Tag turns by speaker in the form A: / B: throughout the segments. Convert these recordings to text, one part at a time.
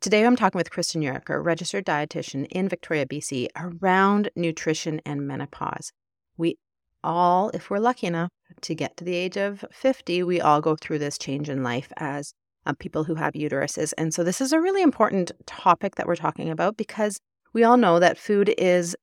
A: Today, I'm talking with Kristen Yarker, registered dietitian in Victoria, BC, around nutrition and menopause. We all, if we're lucky enough to get to the age of 50, we all go through this change in life as uh, people who have uteruses. And so, this is a really important topic that we're talking about because we all know that food is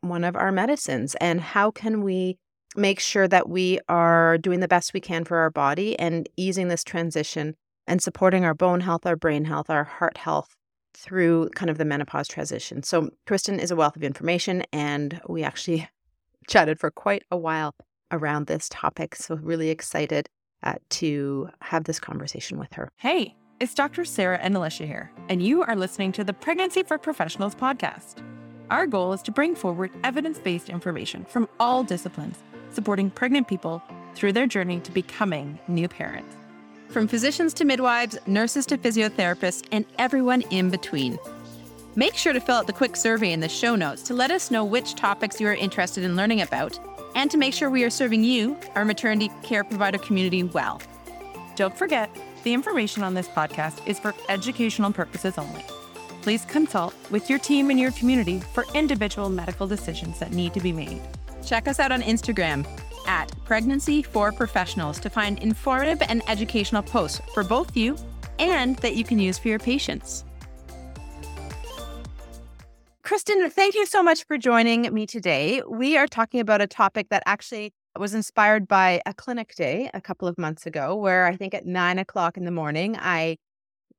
A: one of our medicines. And how can we make sure that we are doing the best we can for our body and easing this transition and supporting our bone health, our brain health, our heart health through kind of the menopause transition. So, Kristen is a wealth of information, and we actually chatted for quite a while around this topic. So, really excited uh, to have this conversation with her.
B: Hey, it's Dr. Sarah and Alicia here, and you are listening to the Pregnancy for Professionals podcast. Our goal is to bring forward evidence based information from all disciplines, supporting pregnant people through their journey to becoming new parents.
C: From physicians to midwives, nurses to physiotherapists, and everyone in between. Make sure to fill out the quick survey in the show notes to let us know which topics you are interested in learning about and to make sure we are serving you, our maternity care provider community, well.
B: Don't forget, the information on this podcast is for educational purposes only. Please consult with your team and your community for individual medical decisions that need to be made.
C: Check us out on Instagram at Pregnancy for Professionals to find informative and educational posts for both you and that you can use for your patients.
A: Kristen, thank you so much for joining me today. We are talking about a topic that actually was inspired by a clinic day a couple of months ago, where I think at nine o'clock in the morning, I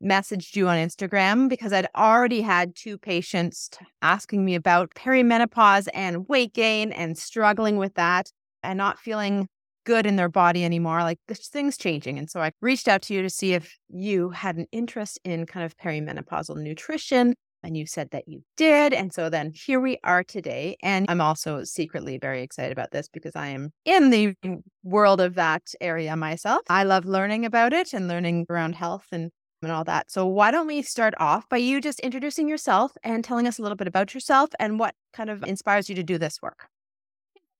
A: messaged you on Instagram because I'd already had two patients asking me about perimenopause and weight gain and struggling with that and not feeling good in their body anymore. Like this thing's changing. And so I reached out to you to see if you had an interest in kind of perimenopausal nutrition and you said that you did. And so then here we are today. And I'm also secretly very excited about this because I am in the world of that area myself. I love learning about it and learning around health and, and all that. So why don't we start off by you just introducing yourself and telling us a little bit about yourself and what kind of inspires you to do this work?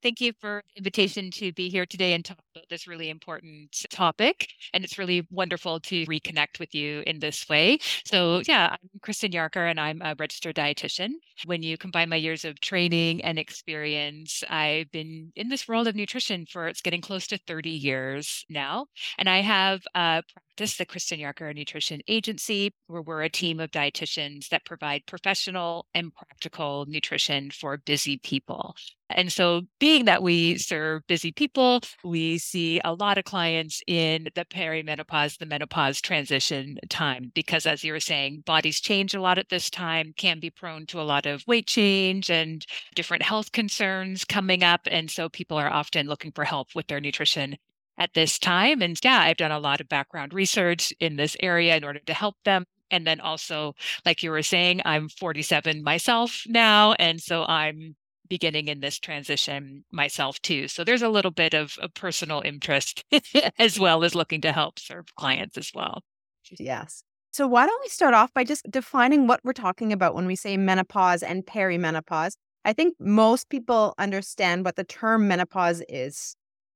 D: Thank you for the invitation to be here today and talk about this really important topic. And it's really wonderful to reconnect with you in this way. So, yeah, I'm Kristen Yarker and I'm a registered dietitian. When you combine my years of training and experience, I've been in this world of nutrition for it's getting close to 30 years now. And I have uh, a practice, the Kristen Yarker Nutrition Agency, where we're a team of dietitians that provide professional and practical nutrition for busy people. And so, being that we serve busy people, we see a lot of clients in the perimenopause, the menopause transition time, because as you were saying, bodies change a lot at this time, can be prone to a lot of weight change and different health concerns coming up. And so, people are often looking for help with their nutrition at this time. And yeah, I've done a lot of background research in this area in order to help them. And then also, like you were saying, I'm 47 myself now. And so I'm beginning in this transition myself too. So there's a little bit of, a personal interest as well as looking to help serve clients as well.
A: Yes. So why don't we start off by just defining what we're talking about when we say menopause and perimenopause? I think most people understand what the term menopause is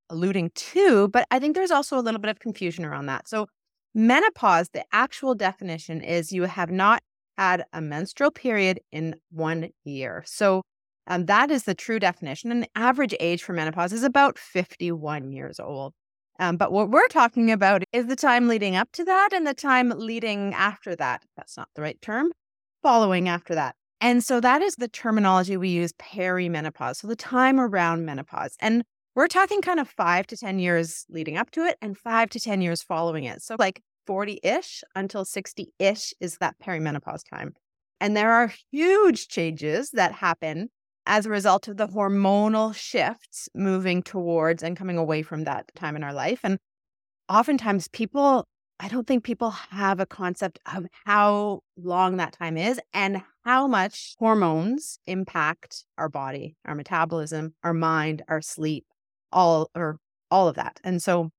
A: alluding to, but I think there's also a little bit of confusion around that. So menopause, the actual definition is you have not had a menstrual period in one year. So um, that is the true definition. And average age for menopause is about 51 years old. Um, but what we're talking about is the time leading up to that and the time leading after that. That's not the right term. Following after that. And so that is the terminology we use perimenopause. So the time around menopause. And we're talking kind of five to 10 years leading up to it and five to 10 years following it. So like 40 ish until 60 ish is that perimenopause time. And there are huge changes that happen as a result of the hormonal shifts moving towards and coming away from that time in our life. And oftentimes, people, I don't think people have a concept of how long that time is and how much hormones impact our body, our metabolism, our mind, our sleep, all or all of that. And so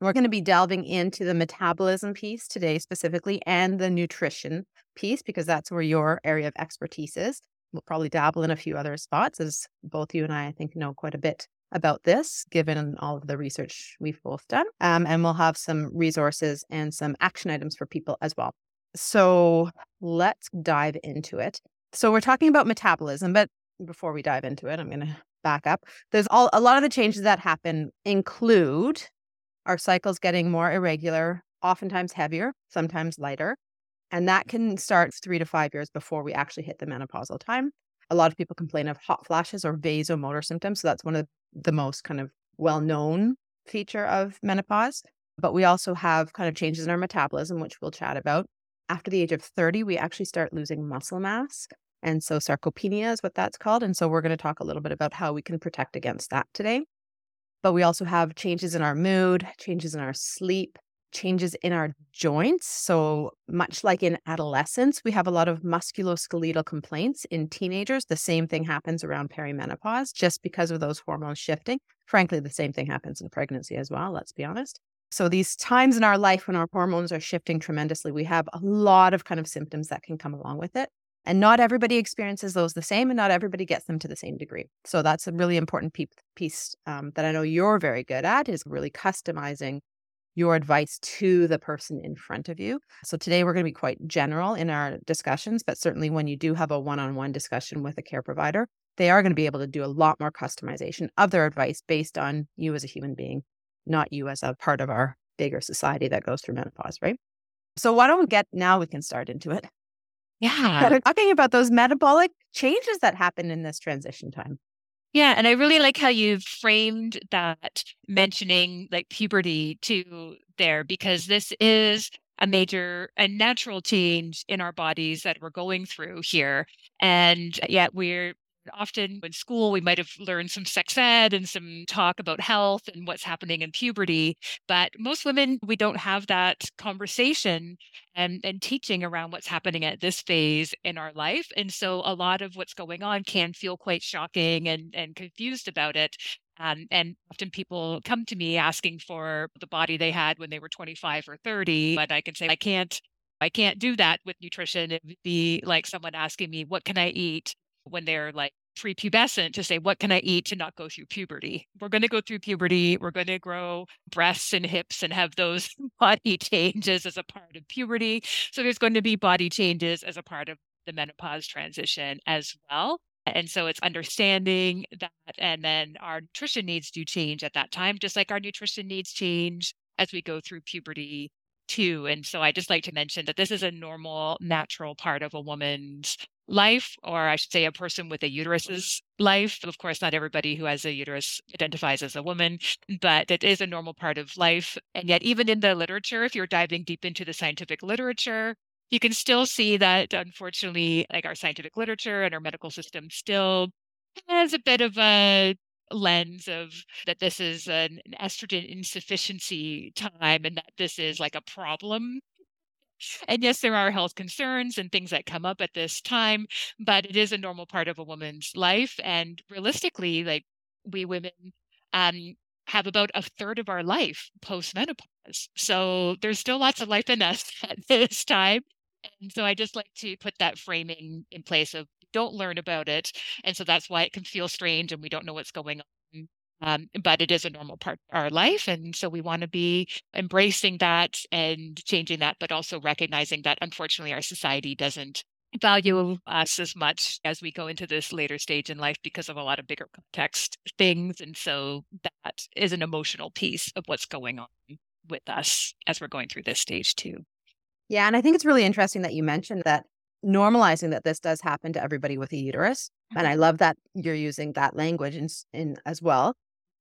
A: we're going to be delving into the metabolism piece today specifically and the nutrition piece because that's where your area of expertise is. We'll probably dabble in a few other spots, as both you and I, I think, know quite a bit about this, given all of the research we've both done. Um, and we'll have some resources and some action items for people as well. So let's dive into it. So we're talking about metabolism, but before we dive into it, I'm going to back up. There's all a lot of the changes that happen include our cycles getting more irregular, oftentimes heavier, sometimes lighter. And that can start three to five years before we actually hit the menopausal time. A lot of people complain of hot flashes or vasomotor symptoms. So that's one of the most kind of well known feature of menopause. But we also have kind of changes in our metabolism, which we'll chat about. After the age of 30, we actually start losing muscle mass. And so sarcopenia is what that's called. And so we're going to talk a little bit about how we can protect against that today. But we also have changes in our mood, changes in our sleep, changes in our joints. So, much like in adolescence, we have a lot of musculoskeletal complaints in teenagers. The same thing happens around perimenopause just because of those hormones shifting. Frankly, the same thing happens in pregnancy as well, let's be honest. So, these times in our life when our hormones are shifting tremendously, we have a lot of kind of symptoms that can come along with it. And not everybody experiences those the same, and not everybody gets them to the same degree. So, that's a really important piece um, that I know you're very good at is really customizing your advice to the person in front of you. So today we're going to be quite general in our discussions, but certainly when you do have a one on one discussion with a care provider, they are going to be able to do a lot more customization of their advice based on you as a human being, not you as a part of our bigger society that goes through menopause, right? So why don't we get now we can start into it.
D: Yeah.
A: Talking about those metabolic changes that happen in this transition time.
D: Yeah, and I really like how you framed that mentioning like puberty too there because this is a major a natural change in our bodies that we're going through here and yet we're often in school we might have learned some sex ed and some talk about health and what's happening in puberty but most women we don't have that conversation and, and teaching around what's happening at this phase in our life and so a lot of what's going on can feel quite shocking and, and confused about it um, and often people come to me asking for the body they had when they were 25 or 30 but i can say i can't I can't do that with nutrition. It would be like someone asking me, what can I eat? When they're like prepubescent to say, what can I eat to not go through puberty? We're going to go through puberty. We're going to grow breasts and hips and have those body changes as a part of puberty. So there's going to be body changes as a part of the menopause transition as well. And so it's understanding that. And then our nutrition needs do change at that time, just like our nutrition needs change as we go through puberty too. And so I just like to mention that this is a normal, natural part of a woman's life, or I should say, a person with a uterus's life. Of course, not everybody who has a uterus identifies as a woman, but it is a normal part of life. And yet, even in the literature, if you're diving deep into the scientific literature, you can still see that unfortunately, like our scientific literature and our medical system still has a bit of a lens of that this is an, estrogen insufficiency time and that this is like a problem and yes, there are health concerns and things that come up at this time, but it is a normal part of a woman's life. And realistically, like we women um, have about a third of our life post menopause. So there's still lots of life in us at this time. And so I just like to put that framing in place of don't learn about it. And so that's why it can feel strange and we don't know what's going on. Um, but it is a normal part of our life. And so we want to be embracing that and changing that, but also recognizing that unfortunately our society doesn't value us as much as we go into this later stage in life because of a lot of bigger context things. And so that is an emotional piece of what's going on with us as we're going through this stage too.
A: Yeah. And I think it's really interesting that you mentioned that normalizing that this does happen to everybody with a uterus. And mm-hmm. I love that you're using that language in, in as well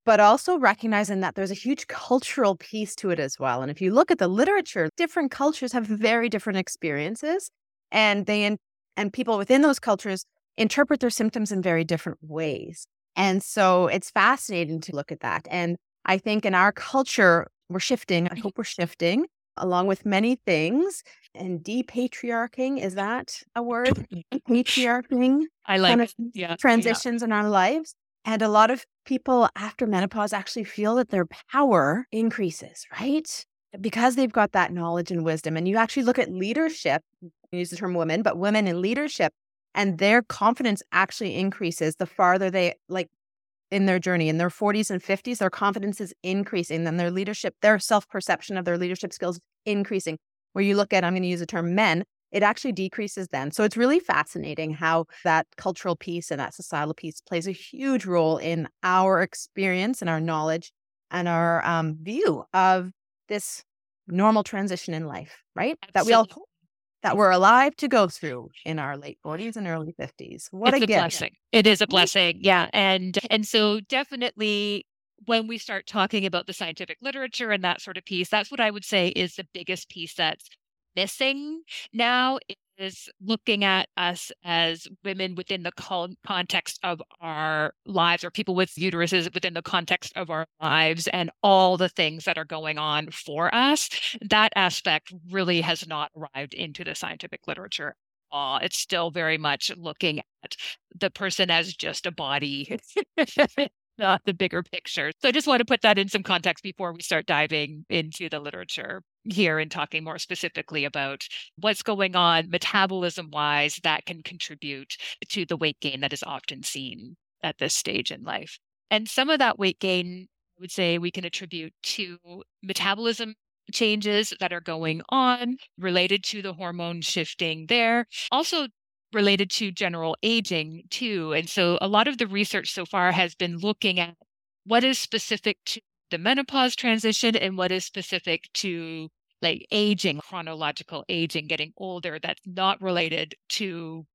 A: but also recognizing that there's a huge cultural piece to it as well. And if you look at the literature, different cultures have very different experiences and they and people within those cultures interpret their symptoms in very different ways. And so it's fascinating to look at that. And I think in our culture, we're shifting. I hope we're shifting along with many things. And depatriarching, is that a word? Patriarching.
D: I like kind of yeah,
A: transitions yeah. in our lives. And a lot of people after menopause actually feel that their power increases, right? Because they've got that knowledge and wisdom. And you actually look at leadership, use the term women, but women in leadership, and their confidence actually increases the farther they like in their journey. In their 40s and 50s, their confidence is increasing, and their leadership, their self perception of their leadership skills increasing. Where you look at, I'm going to use the term men, it actually decreases then. So it's really fascinating how that cultural piece and that societal piece plays a huge role in our experience and our knowledge and our um, view of this normal transition in life, right?
D: Absolutely.
A: That we all that we're alive to go through in our late 40s and early 50s. What
D: it's
A: a,
D: a blessing. It is a blessing. Yeah. And and so definitely when we start talking about the scientific literature and that sort of piece, that's what I would say is the biggest piece that's missing now is looking at us as women within the context of our lives or people with uteruses within the context of our lives and all the things that are going on for us that aspect really has not arrived into the scientific literature uh, it's still very much looking at the person as just a body not the bigger picture. So I just want to put that in some context before we start diving into the literature here and talking more specifically about what's going on metabolism wise that can contribute to the weight gain that is often seen at this stage in life. And some of that weight gain, I would say we can attribute to metabolism changes that are going on related to the hormone shifting there. Also, related to general aging too. And so a lot of the research so far has been looking at what is specific to the menopause transition and what is specific to like aging, chronological aging, getting older that's not related to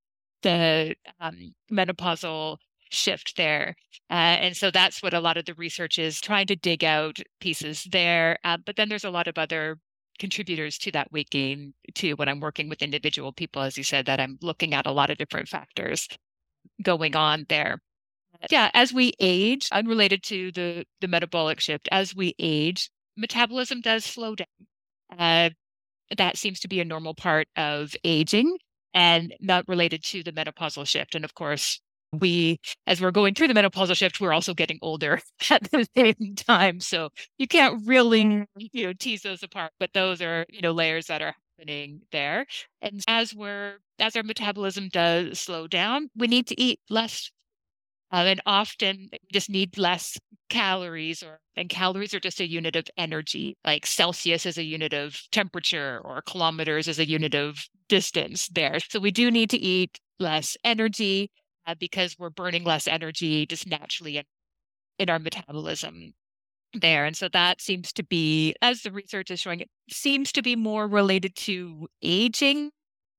D: the um, menopausal shift there. Uh, and so that's what a lot of the research is trying to dig out pieces there. Uh, but then there's a lot of other contributors to that weight gain too when i'm working with individual people as you said that i'm looking at a lot of different factors going on there yeah as we age unrelated to the the metabolic shift as we age metabolism does slow down. Uh, that seems to be a normal part of aging and not related to the menopausal shift. And of course we as we're going through the menopausal shift we're also getting older at the same time. So you can't really you know tease those apart but those are you know layers that are happening there. And as we're as our metabolism does slow down we need to eat less uh, and often just need less calories or and calories are just a unit of energy like celsius is a unit of temperature or kilometers is a unit of distance there so we do need to eat less energy uh, because we're burning less energy just naturally in, in our metabolism there. And so that seems to be, as the research is showing, it seems to be more related to aging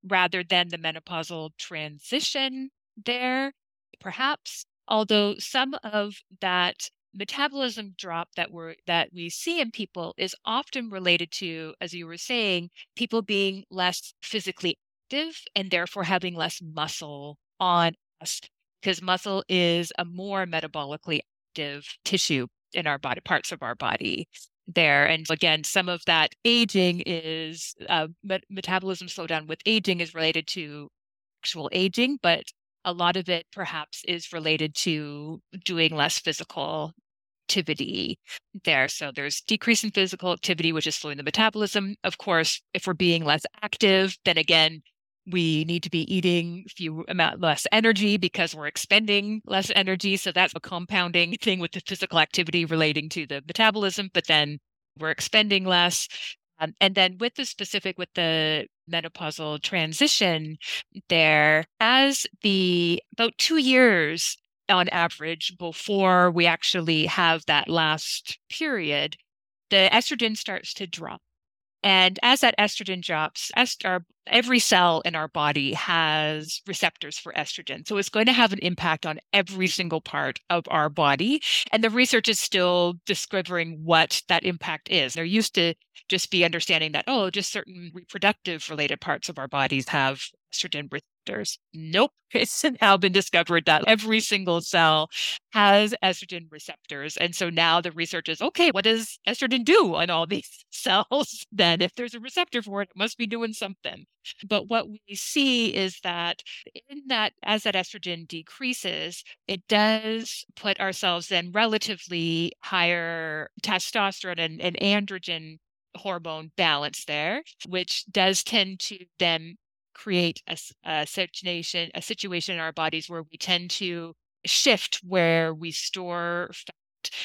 D: rather than the menopausal transition there, perhaps. Although some of that metabolism drop that we're that we see in people is often related to, as you were saying, people being less physically active and therefore having less muscle on us. because muscle is a more metabolically active tissue in our body, parts of our body there. And again, some of that aging is uh, met- metabolism slowdown with aging is related to actual aging, but a lot of it perhaps is related to doing less physical activity there. So there's decrease in physical activity, which is slowing the metabolism. Of course, if we're being less active, then again, we need to be eating few amount less energy because we're expending less energy so that's a compounding thing with the physical activity relating to the metabolism but then we're expending less um, and then with the specific with the menopausal transition there as the about two years on average before we actually have that last period the estrogen starts to drop and as that estrogen drops, est- every cell in our body has receptors for estrogen. So it's going to have an impact on every single part of our body. And the research is still discovering what that impact is. They're used to just be understanding that, oh, just certain reproductive related parts of our bodies have estrogen receptors. Nope. It's now been discovered that every single cell has estrogen receptors. And so now the research is okay, what does estrogen do on all these cells? Then, if there's a receptor for it, it must be doing something. But what we see is that in that, as that estrogen decreases, it does put ourselves in relatively higher testosterone and, and androgen hormone balance there, which does tend to then create a, a situation a situation in our bodies where we tend to shift where we store fat.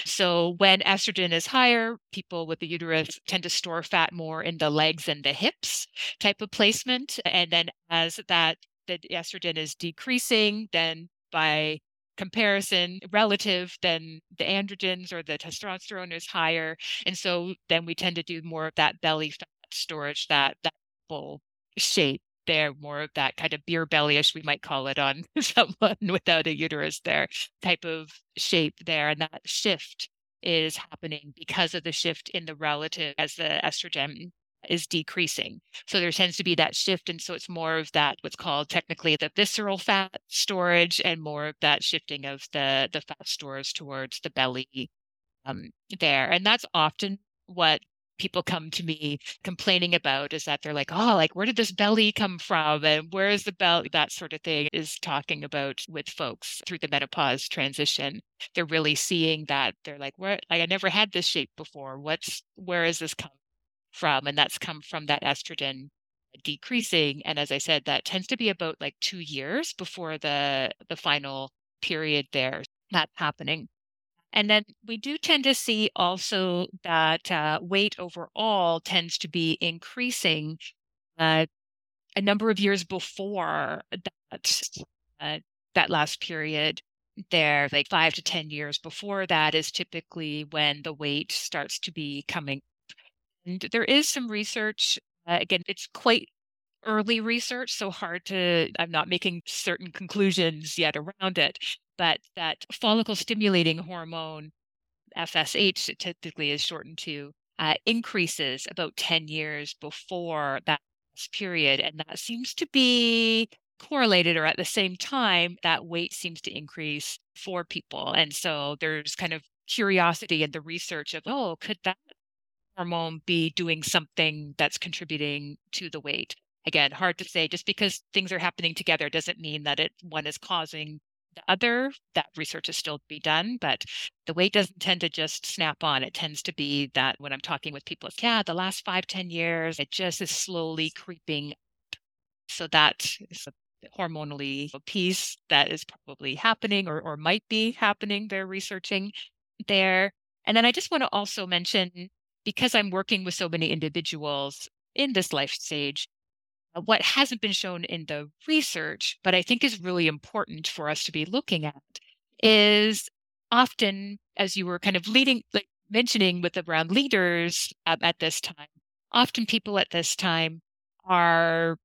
D: So when estrogen is higher, people with the uterus tend to store fat more in the legs and the hips type of placement. And then as that the estrogen is decreasing, then by comparison relative, then the androgens or the testosterone is higher. And so then we tend to do more of that belly fat storage, that that full shape there, more of that kind of beer bellyish, we might call it on someone without a uterus there type of shape there. And that shift is happening because of the shift in the relative as the estrogen is decreasing. So there tends to be that shift. And so it's more of that, what's called technically the visceral fat storage and more of that shifting of the, the fat stores towards the belly um, there. And that's often what people come to me complaining about is that they're like, oh, like, where did this belly come from? And where is the belly? That sort of thing is talking about with folks through the menopause transition. They're really seeing that they're like, where, like, I never had this shape before. What's, where is this come from? And that's come from that estrogen decreasing. And as I said, that tends to be about like two years before the, the final period there that's happening. And then we do tend to see also that uh, weight overall tends to be increasing uh, a number of years before that uh, that last period. There, like five to ten years before that, is typically when the weight starts to be coming. And there is some research. Uh, again, it's quite early research, so hard to. I'm not making certain conclusions yet around it but that follicle stimulating hormone, FSH, typically is shortened to, uh, increases about 10 years before that period. And that seems to be correlated or at the same time, that weight seems to increase for people. And so there's kind of curiosity in the research of, oh, could that hormone be doing something that's contributing to the weight? Again, hard to say. Just because things are happening together doesn't mean that it one is causing the other. That research is still to be done, but the weight doesn't tend to just snap on. It tends to be that when I'm talking with people, it's, yeah, the last five, ten years, it just is slowly creeping up. So that is a hormonally piece that is probably happening or, or might be happening. They're researching there. And then I just want to also mention because I'm working with so many individuals in this life stage, what hasn't been shown in the research, but I think is really important for us to be looking at, is often, as you were kind of leading, like mentioning with around leaders um, at this time, often people at this time are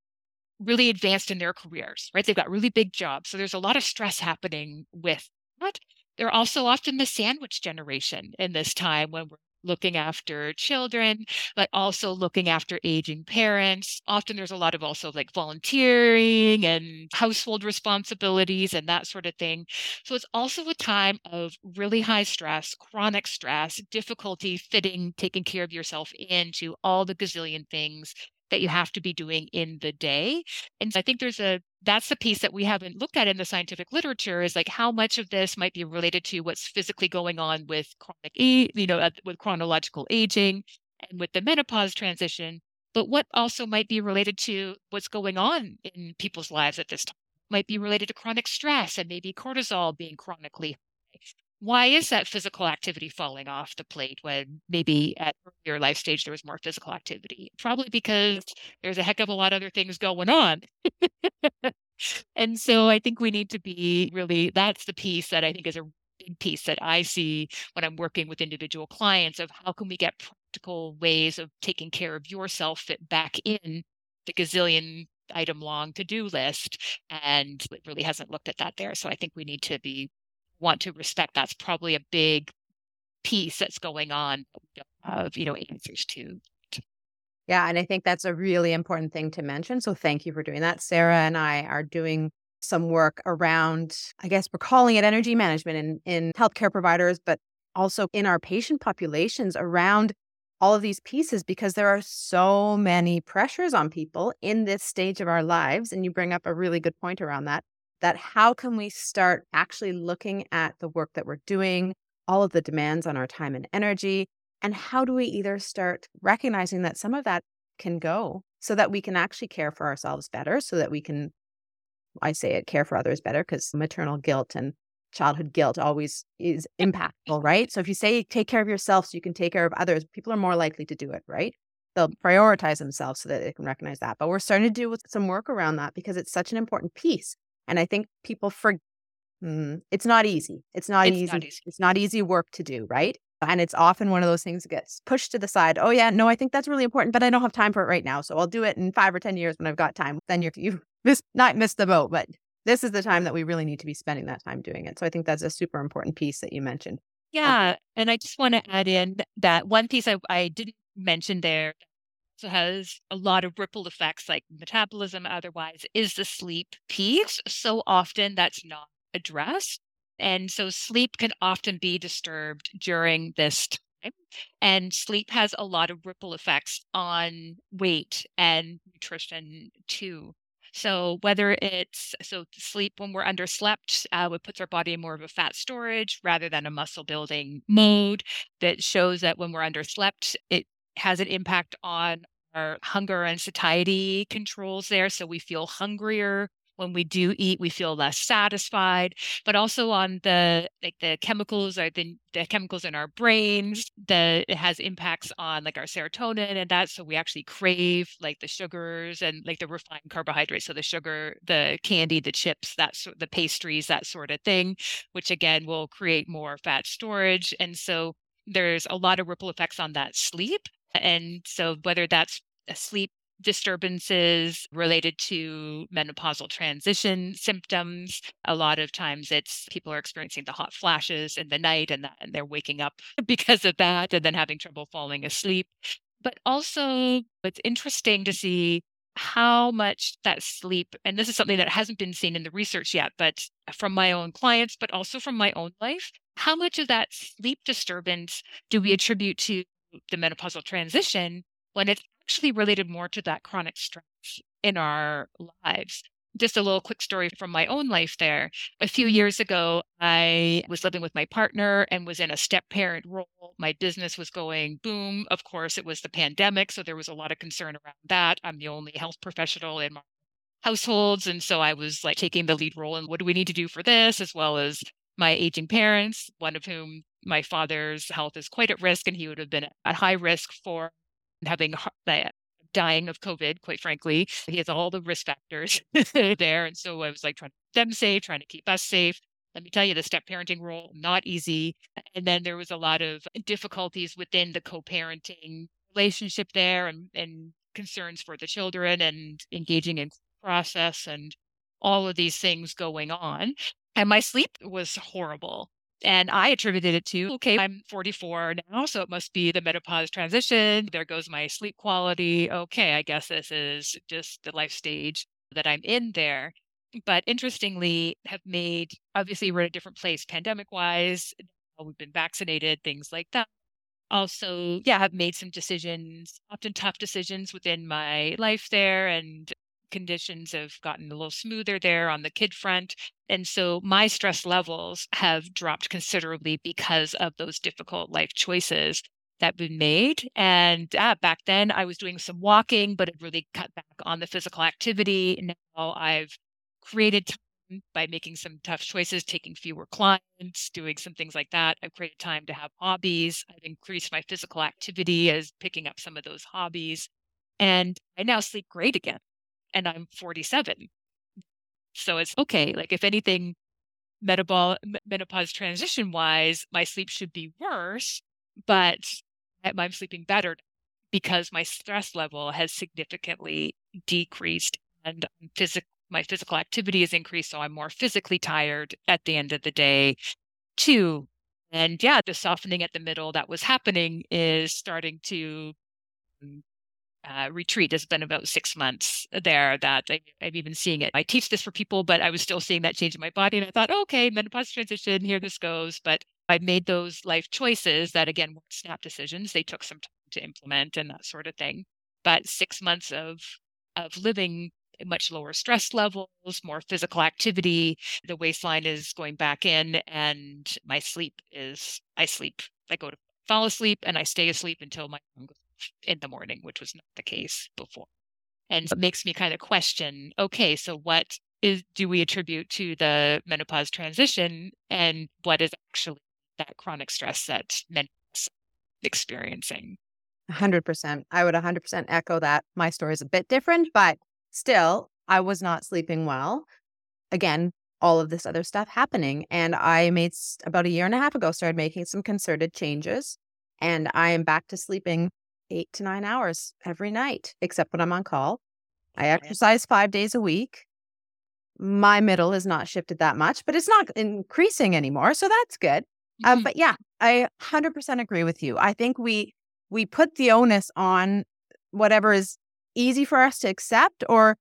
D: really advanced in their careers, right? They've got really big jobs. So there's a lot of stress happening with that. They're also often the sandwich generation in this time when we're looking after children, but also looking after aging parents. Often there's a lot of also like volunteering and household responsibilities and that sort of thing. So it's also a time of really high stress, chronic stress, difficulty fitting, taking care of yourself into all the gazillion things that you have to be doing in the day. And I think there's a that's the piece that we haven't looked at in the scientific literature is like how much of this might be related to what's physically going on with chronic you know with chronological aging and with the menopause transition but what also might be related to what's going on in people's lives at this time might be related to chronic stress and maybe cortisol being chronically why is that physical activity falling off the plate when maybe at your life stage there was more physical activity? Probably because there's a heck of a lot of other things going on. and so I think we need to be really that's the piece that I think is a big piece that I see when I'm working with individual clients of how can we get practical ways of taking care of yourself fit back in the gazillion item long to-do list and it really hasn't looked at that there so i think we need to be want to respect that's probably a big piece that's going on of you know answers to
A: yeah and i think that's a really important thing to mention so thank you for doing that. Sarah and i are doing some work around i guess we're calling it energy management in, in healthcare providers but also in our patient populations around all of these pieces because there are so many pressures on people in this stage of our lives and you bring up a really good point around that that how can we start actually looking at the work that we're doing, all of the demands on our time and energy, and how do we either start recognizing that some of that can go so that we can actually care for ourselves better, so that we can, I say it, care for others better because maternal guilt and childhood guilt always is impactful, right? So if you say take care of yourself so you can take care of others, people are more likely to do it, right? They'll prioritize themselves so that they can recognize that. But we're starting to do some work around that because it's such an important piece. And I think people forget. Mm, it's not easy. It's not
D: It's
A: easy.
D: not easy.
A: It's not easy work to do, right? And it's often one of those things that gets pushed to the side. Oh yeah, no, I think that's really important, but I don't have time for it right now. So I'll do it in five or ten years when I've got time. Then you're you miss not missed the boat, but this is the time that we really need to be spending that time doing it. So I think that's a super important piece that you mentioned.
D: Yeah. And I just want to add in that one piece I, I didn't mention there has a lot of ripple effects like metabolism otherwise is the sleep piece. So often that's not addressed. And so sleep can often be disturbed during this time. And sleep has a lot of ripple effects on weight and nutrition too. So whether it's so sleep when we're underslept, uh, it puts our body in more of a fat storage rather than a muscle building mode. That shows that when we're underslept, it has an impact on our hunger and satiety controls there. So we feel hungrier when we do eat, we feel less satisfied, but also on the like the chemicals or the, the chemicals in our brains. The it has impacts on like our serotonin and that. So we actually crave like the sugars and like the refined carbohydrates. So the sugar, the candy, the chips, that sort the pastries, that sort of thing, which again will create more fat storage. And so there's a lot of ripple effects on that sleep. And so whether that's uh, sleep disturbances related to menopausal transition symptoms. A lot of times it's people are experiencing the hot flashes in the night and, that, and they're waking up because of that and then having trouble falling asleep. But also, it's interesting to see how much that sleep, and this is something that hasn't been seen in the research yet, but from my own clients, but also from my own life, how much of that sleep disturbance do we attribute to the menopausal transition when it's actually related more to that chronic stress in our lives. Just a little quick story from my own life there. A few mm-hmm. years ago, I was living with my partner and was in a step parent role. My business was going boom. Of course, it was the pandemic. So there was a lot of concern around that. I'm the only health professional in my households. And so I was like taking the lead role and what do we need to do for this, as well as my aging parents, one of whom my father's health is quite at risk and he would have been at high risk for having uh, dying of COVID, quite frankly. He has all the risk factors there. And so I was like trying to keep them safe, trying to keep us safe. Let me tell you, the step parenting role, not easy. And then there was a lot of difficulties within the co parenting relationship there and, and concerns for the children and engaging in process and all of these things going on. And my sleep was horrible. And I attributed it to, okay, I'm 44 now, so it must be the menopause transition. There goes my sleep quality. Okay, I guess this is just the life stage that I'm in there. But interestingly, have made obviously we're in a different place pandemic wise. We've been vaccinated, things like that. Also, yeah, have made some decisions, often tough decisions within my life there and conditions have gotten a little smoother there on the kid front. And so my stress levels have dropped considerably because of those difficult life choices that we made. And uh, back then I was doing some walking, but it really cut back on the physical activity. Now I've created time by making some tough choices, taking fewer clients, doing some things like that. I've created time to have hobbies. I've increased my physical activity as picking up some of those hobbies. And I now sleep great again and I'm 47. So it's okay. Like if anything, metabol- menopause transition wise, my sleep should be worse, but I'm sleeping better because my stress level has significantly decreased and physical my physical activity has increased, so I'm more physically tired at the end of the day, too. And yeah, the softening at the middle that was happening is starting to mm, uh, retreat has been about six months there that I, am even seeing it. I teach this for people, but I was still seeing that change in my body. And I thought, okay, menopause transition, here this goes. But I made those life choices that, again, weren't snap decisions. They took some time to implement and that sort of thing. But six months of of living much lower stress levels, more physical activity. The waistline is going back in, and my sleep is I sleep. I go to fall asleep and I stay asleep until my goes in the morning, which was not the case before. And it makes me kind of question okay, so what is do we attribute to the menopause transition and what is actually that chronic stress that men experiencing?
A: 100% i would 100% echo that. My story is a bit different but still i was not sleeping well. Again all of this other stuff happening and i made about a year and a half ago started making some concerted changes and i am back to sleeping eight to nine hours every night except when i'm on call i exercise five days a week my middle is not shifted that much, but it's not increasing anymore. So that's good. Um, but yeah, I 100% agree with you. I think we we put the onus on whatever is easy for us to accept or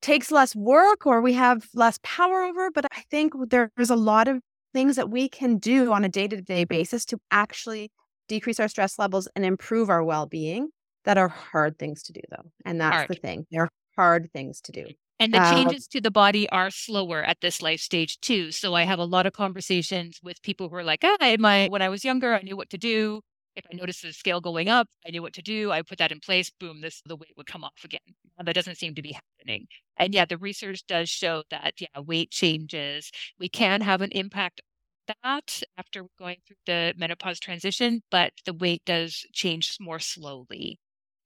A: takes less work or we have less power over. But I think there's a lot of things that we can do on a day to day basis to actually decrease our stress levels and improve our well being that are hard things to do, though. And that's the thing. They're hard things to do.
D: And the
A: Uh,
D: changes to the body are slower at this life stage too. So I have a lot of conversations with people who are like, ah, in my when I was younger, I knew what to do. If I noticed the scale going up, I knew what to do. I put that in place. Boom, this the weight would come off again. That doesn't seem to be happening. And yeah, the research does show that yeah, weight changes. We can have an impact that after going through the menopause transition, but the weight does change more slowly.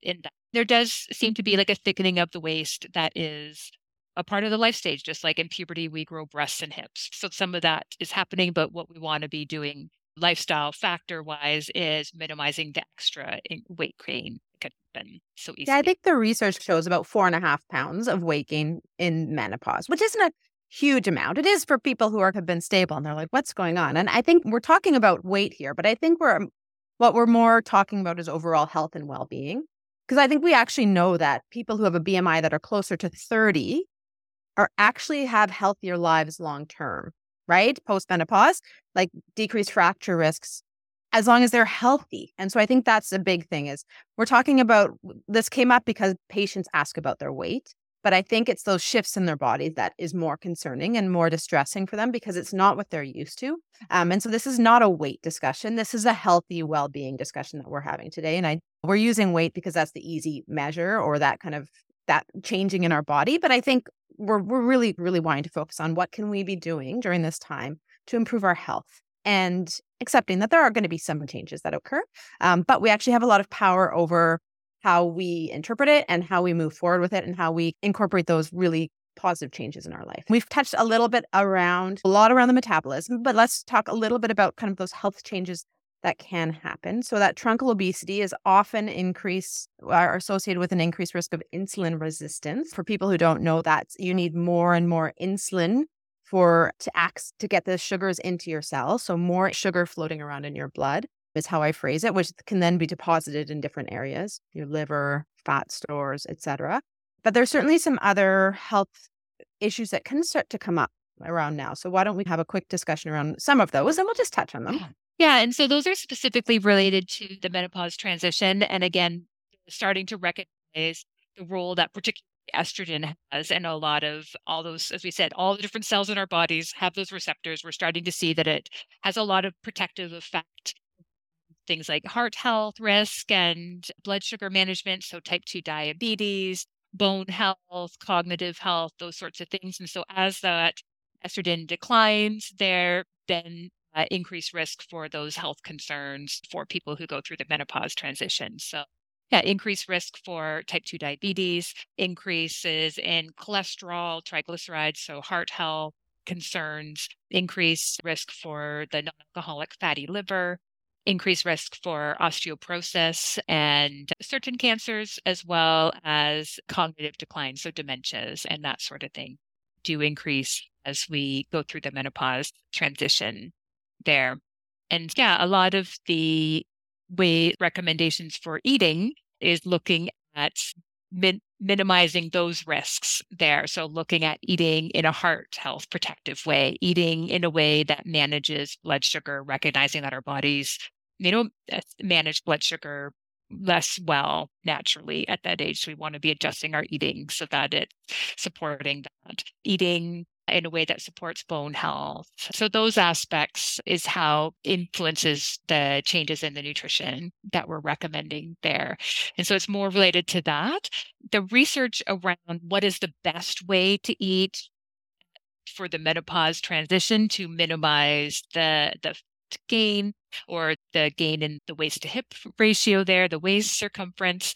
D: In that, there does seem to be like a thickening of the waist that is a part of the life stage. Just like in puberty, we grow breasts and hips. So some of that is happening, but what we want to be doing lifestyle factor wise is minimizing the extra weight gain could happen so easily.
A: Yeah, I think the research shows about four and a half pounds of weight gain in menopause, which isn't a huge amount. It is for people who are have been stable and they're like, what's going on? And I think we're talking about weight here, but I think we're um, what we're more talking about is overall health and well-being. Because I think we actually know that people who have a BMI that are closer to 30 are actually have healthier lives long term, right? Post menopause, like decreased fracture risks as long as they're healthy. And so I think that's a big thing is we're talking about this came up because patients ask about their weight, but I think it's those shifts in their body that is more concerning and more distressing for them because it's not what they're used to. Um, and so this is not a weight discussion. This is a healthy well-being discussion that we're having today. And I we're using weight because that's the easy measure or that kind of that changing in our body. But I think we're we're really, really wanting to focus on what can we be doing during this time to improve our health and accepting that there are going to be some changes that occur. Um, but we actually have a lot of power over how we interpret it and how we move forward with it and how we incorporate those really positive changes in our life. We've touched a little bit around a lot around the metabolism, but let's talk a little bit about kind of those health changes that can happen. So that truncal obesity is often increased are associated with an increased risk of insulin resistance. For people who don't know that, you need more and more insulin for to act to get the sugars into your cells. So more sugar floating around in your blood is how I phrase it, which can then be deposited in different areas, your liver, fat stores, etc. But there's certainly some other health issues that can start to come up around now. So why don't we have a quick discussion around some of those and we'll just touch on them.
D: Yeah, and so those are specifically related to the menopause transition. And again, starting to recognize the role that particularly estrogen has and a lot of all those, as we said, all the different cells in our bodies have those receptors. We're starting to see that it has a lot of protective effect. Things like heart health risk and blood sugar management, so type 2 diabetes, bone health, cognitive health, those sorts of things. And so as that estrogen declines, there then uh, increased risk for those health concerns for people who go through the menopause transition. So, yeah, increased risk for type 2 diabetes, increases in cholesterol, triglycerides, so heart health concerns, increased risk for the non alcoholic fatty liver, increased risk for osteoporosis and certain cancers, as well as cognitive decline, so dementias and that sort of thing, do increase as we go through the menopause transition there. And yeah, a lot of the way recommendations for eating is looking at min- minimizing those risks there. So looking at eating in a heart health protective way, eating in a way that manages blood sugar, recognizing that our bodies, you know, uh, manage blood sugar less well naturally at that age. So we want to be adjusting our eating so that it's supporting that. Eating in a way that supports bone health. So those aspects is how influences the changes in the nutrition that we're recommending there. And so it's more related to that. The research around what is the best way to eat for the menopause transition to minimize the the gain or the gain in the waist to hip ratio there, the waist circumference.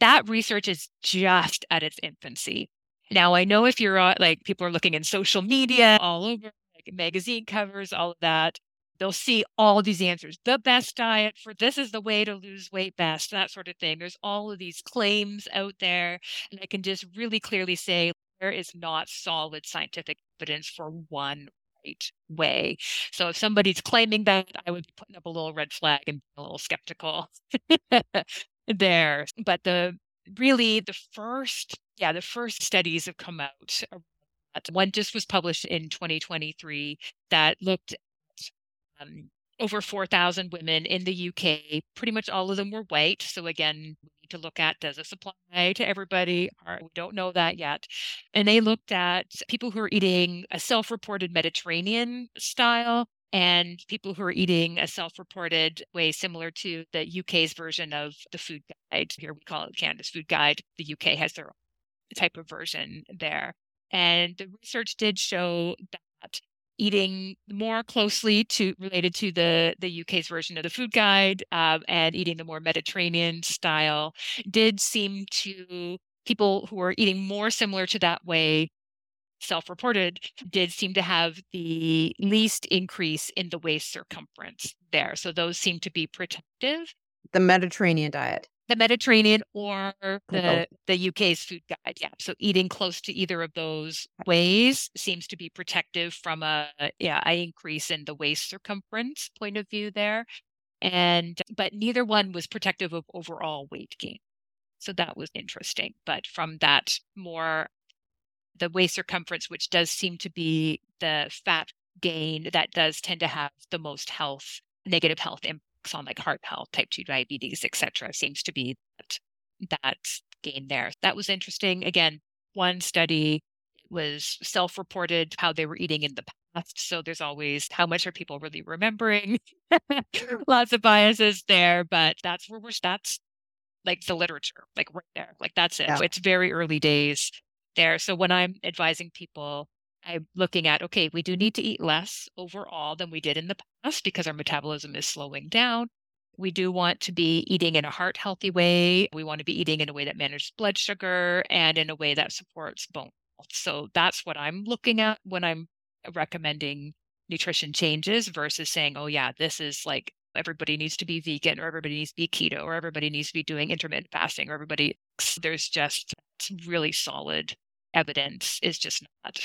D: That research is just at its infancy. Now, I know if you're uh, like people are looking in social media all over, like magazine covers, all of that, they'll see all these answers. The best diet for this is the way to lose weight best, that sort of thing. There's all of these claims out there. And I can just really clearly say there is not solid scientific evidence for one right way. So if somebody's claiming that, I would be putting up a little red flag and be a little skeptical there. But the really the first, yeah, the first studies have come out. One just was published in 2023 that looked at um, over 4,000 women in the UK. Pretty much all of them were white. So again, we need to look at does this apply to everybody? Or we don't know that yet. And they looked at people who are eating a self reported Mediterranean style and people who are eating a self reported way similar to the UK's version of the food guide. Here we call it Canada's food guide. The UK has their own type of version there. And the research did show that eating more closely to related to the the UK's version of the food guide um, and eating the more Mediterranean style did seem to people who were eating more similar to that way self-reported did seem to have the least increase in the waist circumference there so those seem to be protective
A: the mediterranean diet
D: the Mediterranean or the the UK's food guide. Yeah. So eating close to either of those ways seems to be protective from a yeah, an increase in the waist circumference point of view there. And but neither one was protective of overall weight gain. So that was interesting. But from that more the waist circumference, which does seem to be the fat gain that does tend to have the most health negative health impacts on like heart health, type 2 diabetes, etc., seems to be that, that gain there. That was interesting. Again, one study was self reported how they were eating in the past. So there's always how much are people really remembering? Lots of biases there, but that's where we're, that's like the literature, like right there. Like that's it. Yeah. It's very early days there. So when I'm advising people, I'm looking at, okay, we do need to eat less overall than we did in the past because our metabolism is slowing down. We do want to be eating in a heart healthy way. We want to be eating in a way that manages blood sugar and in a way that supports bone health. So that's what I'm looking at when I'm recommending nutrition changes versus saying, oh, yeah, this is like everybody needs to be vegan or everybody needs to be keto or everybody needs to be doing intermittent fasting or everybody, there's just really solid evidence is just not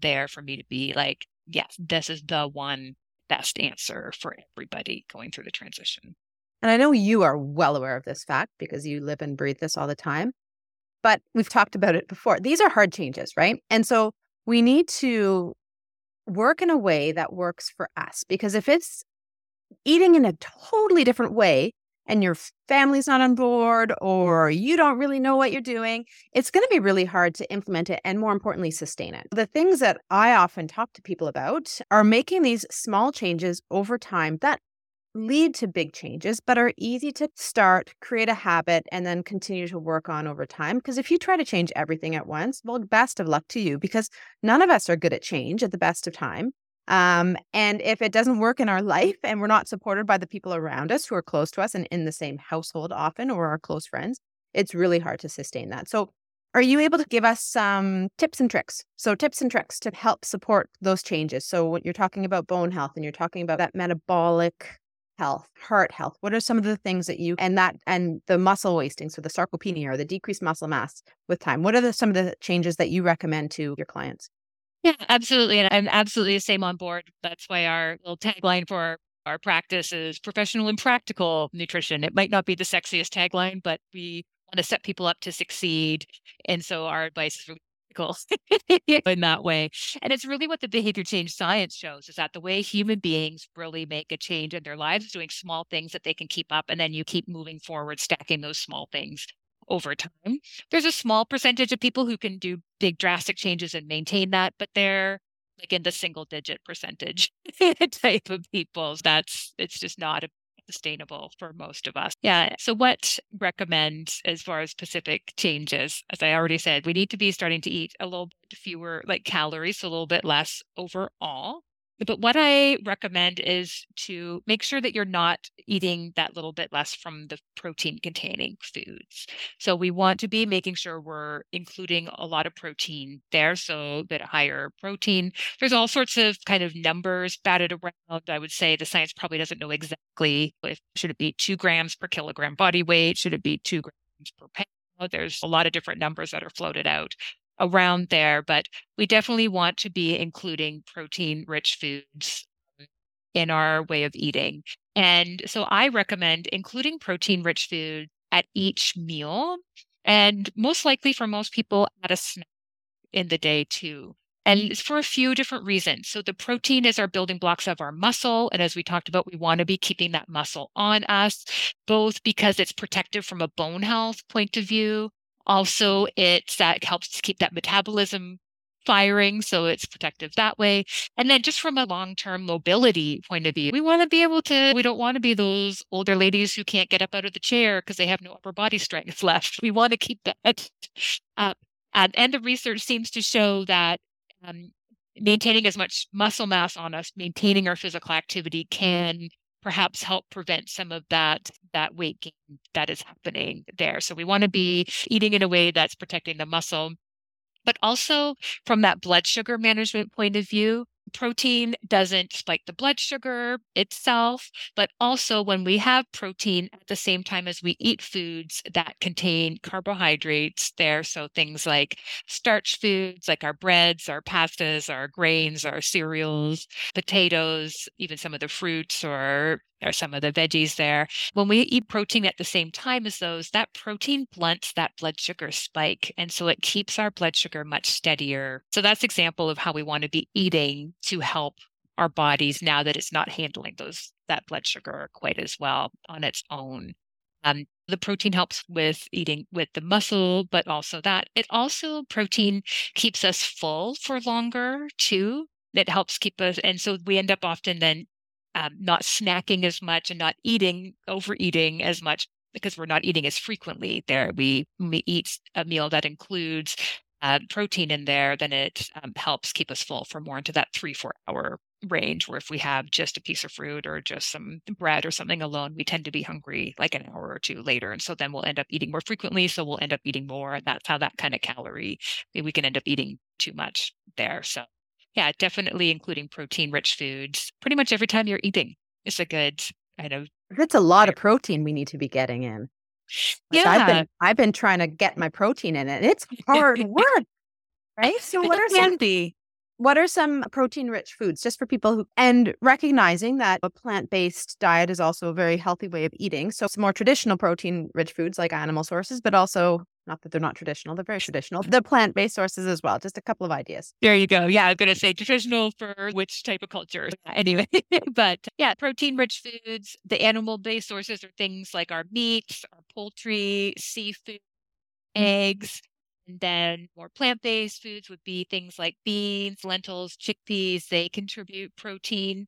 D: there for me to be like, yes, this is the one best answer for everybody going through the transition.
A: And I know you are well aware of this fact because you live and breathe this all the time. But we've talked about it before. These are hard changes, right? And so we need to work in a way that works for us because if it's eating in a totally different way and your family's not on board mm. or you don't really know what you're doing, it's going to be really hard to implement it and more importantly, sustain it. The things that I often talk to people about are making these small changes over time that lead to big changes, but are easy to start, create a habit, and then continue to work on over time. Because if you try to change everything at once, well, best of luck to you because none of us are good at change at the best of time. Um, and if it doesn't work in our life and we're not supported by the people around us who are close to us and in the same household often or our close friends, it's really hard to sustain that. So, are you able to give us some tips and tricks? So, tips and tricks to help support those changes. So, when you're talking about bone health and you're talking about that metabolic health, heart health, what are some of the things that you and that and the muscle wasting, so the sarcopenia or the decreased muscle mass with time? What are the, some of the changes that you recommend to your clients?
D: Yeah, absolutely. And I'm absolutely the same on board. That's why our little tagline for our, practice is professional and practical nutrition. It might not be the sexiest tagline, but we want to set people up to succeed. And so our advice is really practical in that way. And it's really what the behavior change science shows is that the way human beings really make a change in their lives is doing small things that they can keep up. And then you keep moving forward, stacking those small things over time. There's a small percentage of people who can do big drastic changes and maintain that, but they're like in the single digit percentage type of people. That's it's just not sustainable for most of us. Yeah. So, what recommend as far as specific changes? As I already said, we need to be starting to eat a little bit fewer like calories, so a little bit less overall. But what I recommend is to make sure that you're not eating that little bit less from the protein containing foods. So we want to be making sure we're including a lot of protein there. So a bit higher protein. There's all sorts of kind of numbers batted around. I would say the science probably doesn't know exactly if should it be two grams per kilogram body weight? Should it be two grams per pound? There's a lot of different numbers that are floated out around there, but we definitely want to be including protein rich foods um, in our way of eating. And so I recommend including protein rich food at each meal and most likely for most people at a snack in the day too. And it's for a few different reasons. So the protein is our building blocks of our muscle. And as we talked about, we want to be keeping that muscle on us, both because it's protective from a bone health point of view, also, it's that helps to keep that metabolism firing, so it's protective that way. And then just from a long-term mobility point of view, we want to be able to we don't want to be those older ladies who can't get up out of the chair because they have no upper body strength left. We want to keep that up. And, and the research seems to show that um, maintaining as much muscle mass on us, maintaining our physical activity can perhaps help prevent some of that that weight gain that is happening there. So we want to be eating in a way that's protecting the muscle but also from that blood sugar management point of view, protein doesn't spike the blood sugar itself, but also when we have protein at the same time as we eat foods that contain carbohydrates there. So things like starch foods, like our breads, our pastas, our grains, our cereals, potatoes, even some of the fruits or some of the veggies there. When we eat protein at the same time as those, that protein blunts that blood sugar spike. And so it keeps our blood sugar much steadier. So that's example of how we want to be eating to help our bodies now that it's not handling those that blood sugar quite as well on its own. Um, the protein helps with eating with the muscle, but also that it also protein keeps us full for longer too. It helps keep us, and so we end up often then um, not snacking as much and not eating, overeating as much because we're not eating as frequently there. We, we eat a meal that includes uh, protein in there, then it um, helps keep us full for more into that three, four hour range. Where if we have just a piece of fruit or just some bread or something alone, we tend to be hungry like an hour or two later. And so then we'll end up eating more frequently. So we'll end up eating more. And that's how that kind of calorie, we can end up eating too much there. So yeah, definitely including protein rich foods pretty much every time you're eating is a good kind of.
A: It's a lot of protein we need to be getting in.
D: Yeah.
A: I've been I've been trying to get my protein in and it's hard work. Right? So what are some what are some protein rich foods just for people who and recognizing that a plant-based diet is also a very healthy way of eating. So some more traditional protein rich foods like animal sources, but also not that they're not traditional, they're very traditional. The plant-based sources as well. Just a couple of ideas.
D: There you go. Yeah, I was going to say traditional for which type of culture. Anyway, but yeah, protein rich foods, the animal based sources are things like our meats, our poultry, seafood, mm-hmm. eggs. And then more plant based foods would be things like beans, lentils, chickpeas. They contribute protein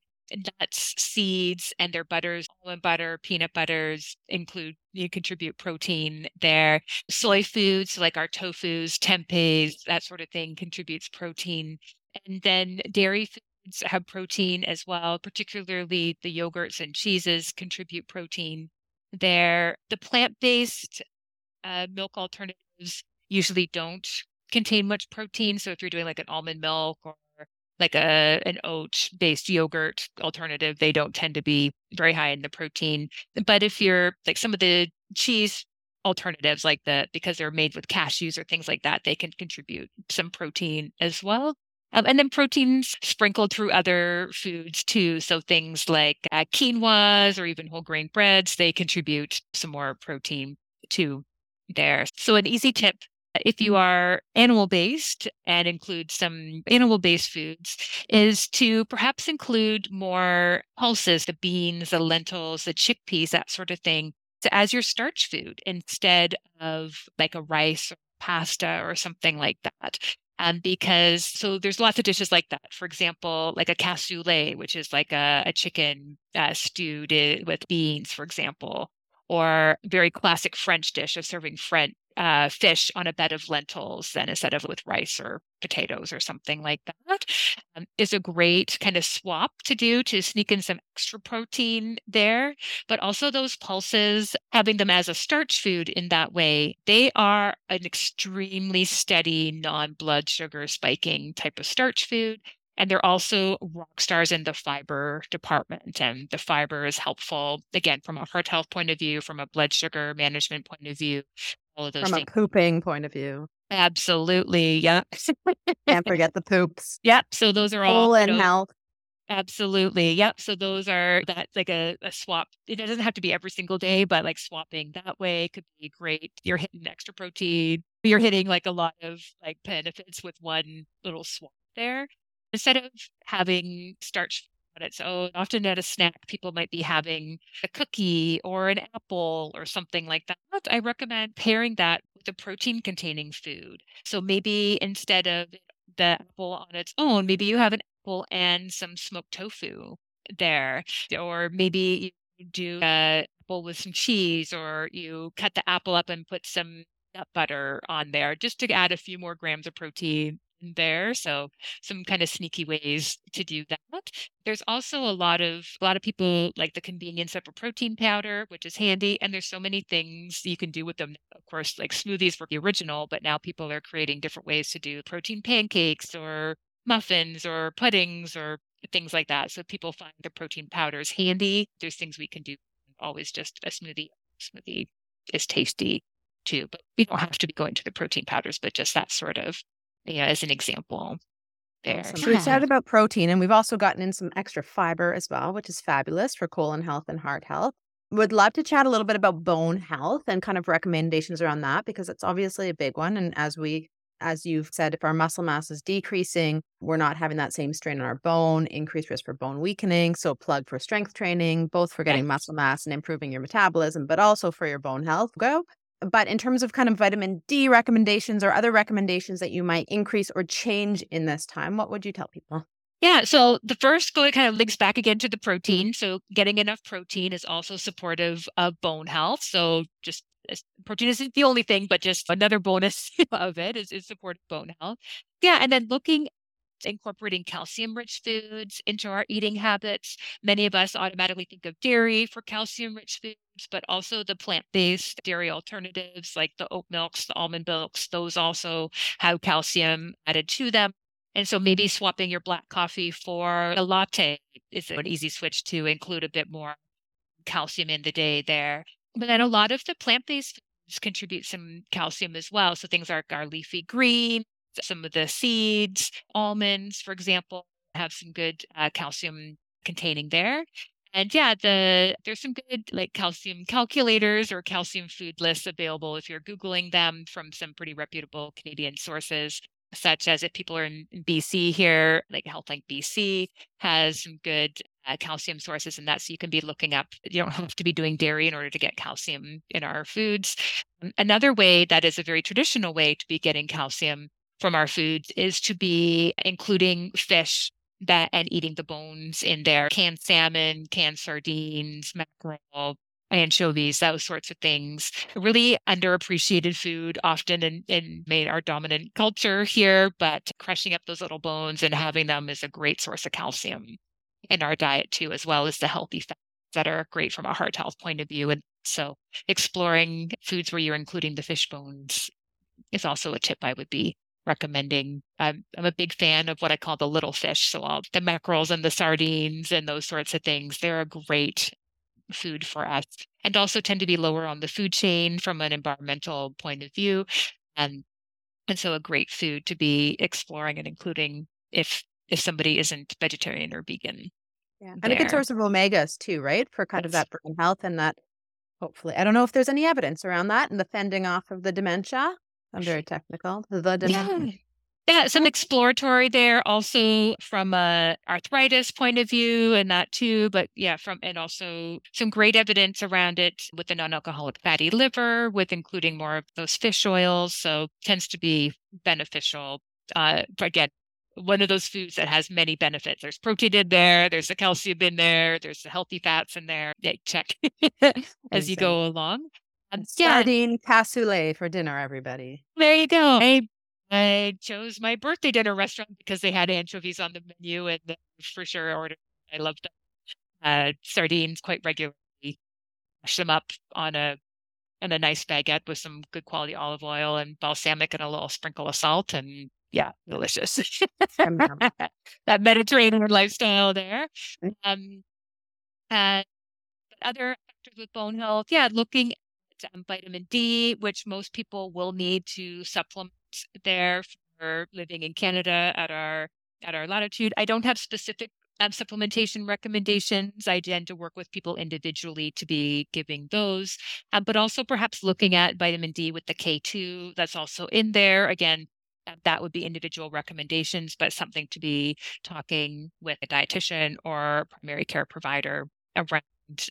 D: nuts, seeds, and their butters, almond butter, peanut butters include you contribute protein there. Soy foods like our tofus, tempehs, that sort of thing contributes protein. And then dairy foods have protein as well, particularly the yogurts and cheeses contribute protein there. The plant-based uh, milk alternatives usually don't contain much protein. So if you're doing like an almond milk or like a an oat based yogurt alternative they don't tend to be very high in the protein. But if you're like some of the cheese alternatives like the because they're made with cashews or things like that they can contribute some protein as well. Um, and then proteins sprinkled through other foods too. So things like uh, quinoas or even whole grain breads they contribute some more protein too there. So an easy tip if you are animal based and include some animal based foods, is to perhaps include more pulses, the beans, the lentils, the chickpeas, that sort of thing, as your starch food instead of like a rice or pasta or something like that. Um, because so there's lots of dishes like that. For example, like a cassoulet, which is like a, a chicken uh, stewed with beans, for example, or very classic French dish of serving French uh, fish on a bed of lentils then instead of with rice or potatoes or something like that um, is a great kind of swap to do to sneak in some extra protein there. But also those pulses, having them as a starch food in that way, they are an extremely steady, non blood sugar spiking type of starch food. And they're also rock stars in the fiber department. And the fiber is helpful, again, from a heart health point of view, from a blood sugar management point of view,
A: all of those From things. a pooping point of view.
D: Absolutely. Yep.
A: Can't forget the poops.
D: Yep. So those are all
A: in you know, health.
D: Absolutely. Yep. So those are that's like a, a swap. It doesn't have to be every single day, but like swapping that way could be great. You're hitting extra protein. You're hitting like a lot of like benefits with one little swap there. Instead of having starch on its own. Often at a snack, people might be having a cookie or an apple or something like that. I recommend pairing that with a protein containing food. So maybe instead of the apple on its own, maybe you have an apple and some smoked tofu there. Or maybe you do a apple with some cheese, or you cut the apple up and put some nut butter on there just to add a few more grams of protein there so some kind of sneaky ways to do that. There's also a lot of a lot of people like the convenience of a protein powder which is handy and there's so many things you can do with them. Of course like smoothies were the original but now people are creating different ways to do protein pancakes or muffins or puddings or things like that so people find the protein powders handy. There's things we can do always just a smoothie smoothie is tasty too but we don't have to be going to the protein powders but just that sort of yeah, as an example there.
A: Awesome. So we started about protein and we've also gotten in some extra fiber as well, which is fabulous for colon health and heart health. Would love to chat a little bit about bone health and kind of recommendations around that because it's obviously a big one. And as we as you've said, if our muscle mass is decreasing, we're not having that same strain on our bone, increased risk for bone weakening. So, plug for strength training, both for getting muscle mass and improving your metabolism, but also for your bone health. Go. But in terms of kind of vitamin D recommendations or other recommendations that you might increase or change in this time, what would you tell people?
D: Yeah, so the first kind of links back again to the mm-hmm. protein. So getting enough protein is also supportive of bone health. So just protein isn't the only thing, but just another bonus of it is, is supportive bone health. Yeah, and then looking incorporating calcium rich foods into our eating habits. Many of us automatically think of dairy for calcium rich foods, but also the plant based dairy alternatives like the oat milks, the almond milks, those also have calcium added to them. And so maybe swapping your black coffee for a latte is an easy switch to include a bit more calcium in the day there. But then a lot of the plant based foods contribute some calcium as well. So things like our leafy green, some of the seeds, almonds, for example, have some good uh, calcium containing there. And yeah, the there's some good like calcium calculators or calcium food lists available if you're googling them from some pretty reputable Canadian sources such as if people are in, BC here, like HealthLink BC has some good uh, calcium sources and that. So you can be looking up, you don't have to be doing dairy in order to get calcium in our foods. Another way that is a very traditional way to be getting calcium from our foods is to be including fish that and eating the bones in there canned salmon canned sardines mackerel anchovies those sorts of things. Really underappreciated food often in, in made our dominant culture here but crushing up those little bones and having them is a great source of calcium in our diet too as well as the healthy fats that are great from a heart health point of view. And so exploring foods where you're including the fish bones is also a tip i would be recommending. I'm, I'm a big fan of what I call the little fish. So all the mackerels and the sardines and those sorts of things. They're a great food for us and also tend to be lower on the food chain from an environmental point of view. And and so a great food to be exploring and including if if somebody isn't vegetarian or vegan.
A: Yeah. And a good source of omegas too, right? For kind of that brain health and that hopefully I don't know if there's any evidence around that and the fending off of the dementia I'm very technical. The
D: yeah. yeah, some exploratory there also from a arthritis point of view and that too. But yeah, from and also some great evidence around it with the non-alcoholic fatty liver, with including more of those fish oils. So tends to be beneficial Uh, again, one of those foods that has many benefits. There's protein in there, there's the calcium in there, there's the healthy fats in there. Yeah, check as you go along.
A: Um, Sardine cassoulet for dinner, everybody.
D: There you go. I, I chose my birthday dinner restaurant because they had anchovies on the menu, and for sure ordered. I loved uh, sardines quite regularly. Mash them up on a and a nice baguette with some good quality olive oil and balsamic and a little sprinkle of salt and yeah, delicious. that Mediterranean lifestyle there. Mm. Um, and other factors with bone health, yeah, looking um, vitamin D, which most people will need to supplement there for living in Canada at our at our latitude. I don't have specific um, supplementation recommendations. I tend to work with people individually to be giving those, um, but also perhaps looking at vitamin D with the K2 that's also in there. Again, that would be individual recommendations, but something to be talking with a dietitian or primary care provider around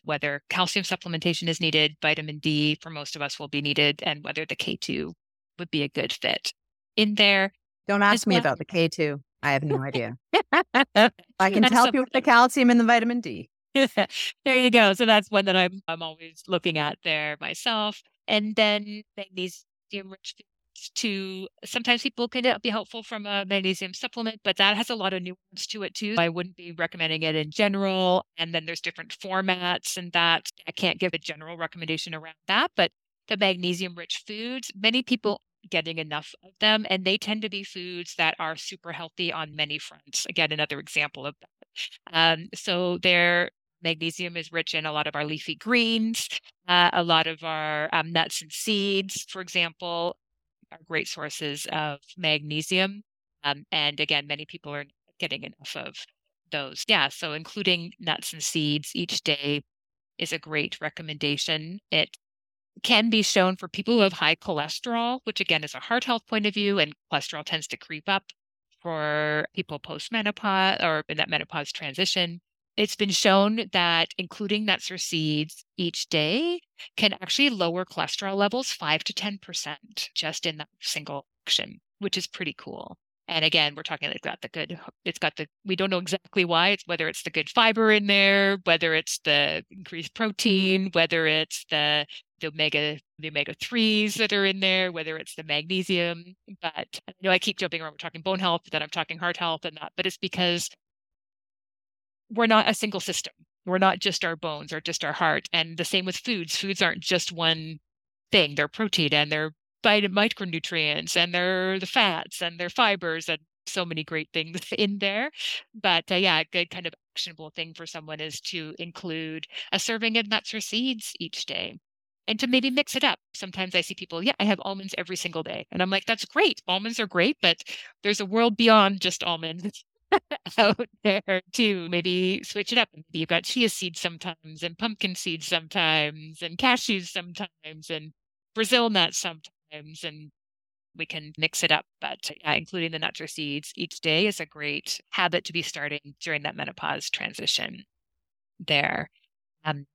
D: whether calcium supplementation is needed, vitamin D for most of us will be needed, and whether the K2 would be a good fit. In there,
A: don't ask me well. about the K2. I have no idea. I can help you with the calcium and the vitamin D.
D: there you go. So that's one that I'm I'm always looking at there myself. And then magnesium rich to sometimes people can be helpful from a magnesium supplement, but that has a lot of nuance to it too. I wouldn't be recommending it in general. And then there's different formats and that I can't give a general recommendation around that. But the magnesium rich foods, many people getting enough of them and they tend to be foods that are super healthy on many fronts. Again, another example of that. Um, so their magnesium is rich in a lot of our leafy greens, uh, a lot of our um, nuts and seeds, for example, are great sources of magnesium. Um, and again, many people are getting enough of those. Yeah. So including nuts and seeds each day is a great recommendation. It can be shown for people who have high cholesterol, which again is a heart health point of view, and cholesterol tends to creep up for people post menopause or in that menopause transition. It's been shown that including nuts or seeds each day can actually lower cholesterol levels 5 to 10% just in that single action, which is pretty cool. And again, we're talking got the good, it's got the, we don't know exactly why, it's whether it's the good fiber in there, whether it's the increased protein, whether it's the, the omega, the omega threes that are in there, whether it's the magnesium. But I know I keep jumping around, we're talking bone health, then I'm talking heart health and that, but it's because we're not a single system. We're not just our bones or just our heart. And the same with foods. Foods aren't just one thing. They're protein and they're micronutrients and they're the fats and they're fibers and so many great things in there. But uh, yeah, a good kind of actionable thing for someone is to include a serving of nuts or seeds each day and to maybe mix it up. Sometimes I see people, yeah, I have almonds every single day. And I'm like, that's great. Almonds are great, but there's a world beyond just almonds. out there too. Maybe switch it up. Maybe you've got chia seeds sometimes and pumpkin seeds sometimes and cashews sometimes and Brazil nuts sometimes. And we can mix it up. But yeah, including the nuts or seeds each day is a great habit to be starting during that menopause transition there. Um,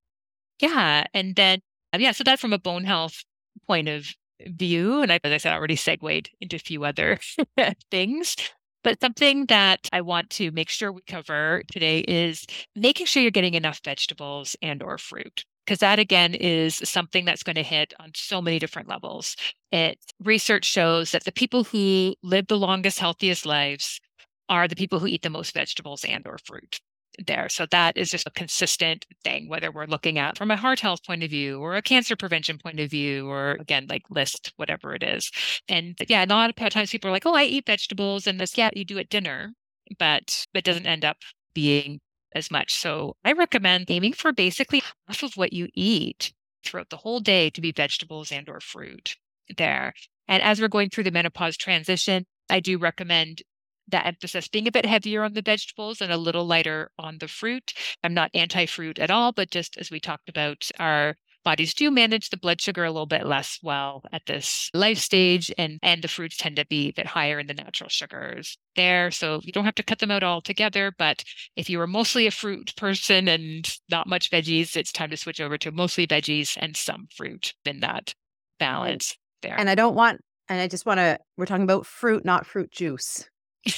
D: yeah. And then, um, yeah, so that's from a bone health point of view. And I, as I said, I already segued into a few other things. But something that I want to make sure we cover today is making sure you're getting enough vegetables and or fruit because that again is something that's going to hit on so many different levels. It research shows that the people who live the longest healthiest lives are the people who eat the most vegetables and or fruit there. So that is just a consistent thing, whether we're looking at from a heart health point of view or a cancer prevention point of view, or again, like list whatever it is. And yeah, a lot of times people are like, oh, I eat vegetables and this, yeah, you do at dinner, but it doesn't end up being as much. So I recommend aiming for basically half of what you eat throughout the whole day to be vegetables and or fruit there. And as we're going through the menopause transition, I do recommend that emphasis being a bit heavier on the vegetables and a little lighter on the fruit. I'm not anti fruit at all, but just as we talked about, our bodies do manage the blood sugar a little bit less well at this life stage and and the fruits tend to be a bit higher in the natural sugars there. So you don't have to cut them out altogether but if you are mostly a fruit person and not much veggies it's time to switch over to mostly veggies and some fruit in that balance there.
A: And i don't want And I just want to, we're talking about fruit, not fruit juice,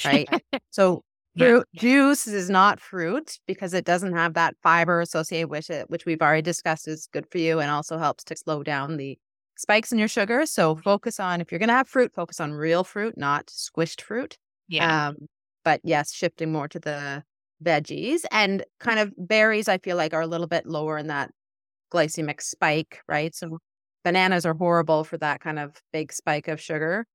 A: right? so fruit
D: yeah.
A: juice is not fruit because it doesn't have that fiber associated with it, which we've already discussed is good for you and also helps to slow down the spikes in your sugar. So focus on, if you're going to have fruit, focus on real fruit, not squished fruit.
D: Yeah.
A: Um, but yes, shifting more to the veggies and kind of berries, I feel like are a little bit lower in that glycemic spike, right? So bananas are horrible for that kind of big spike of sugar.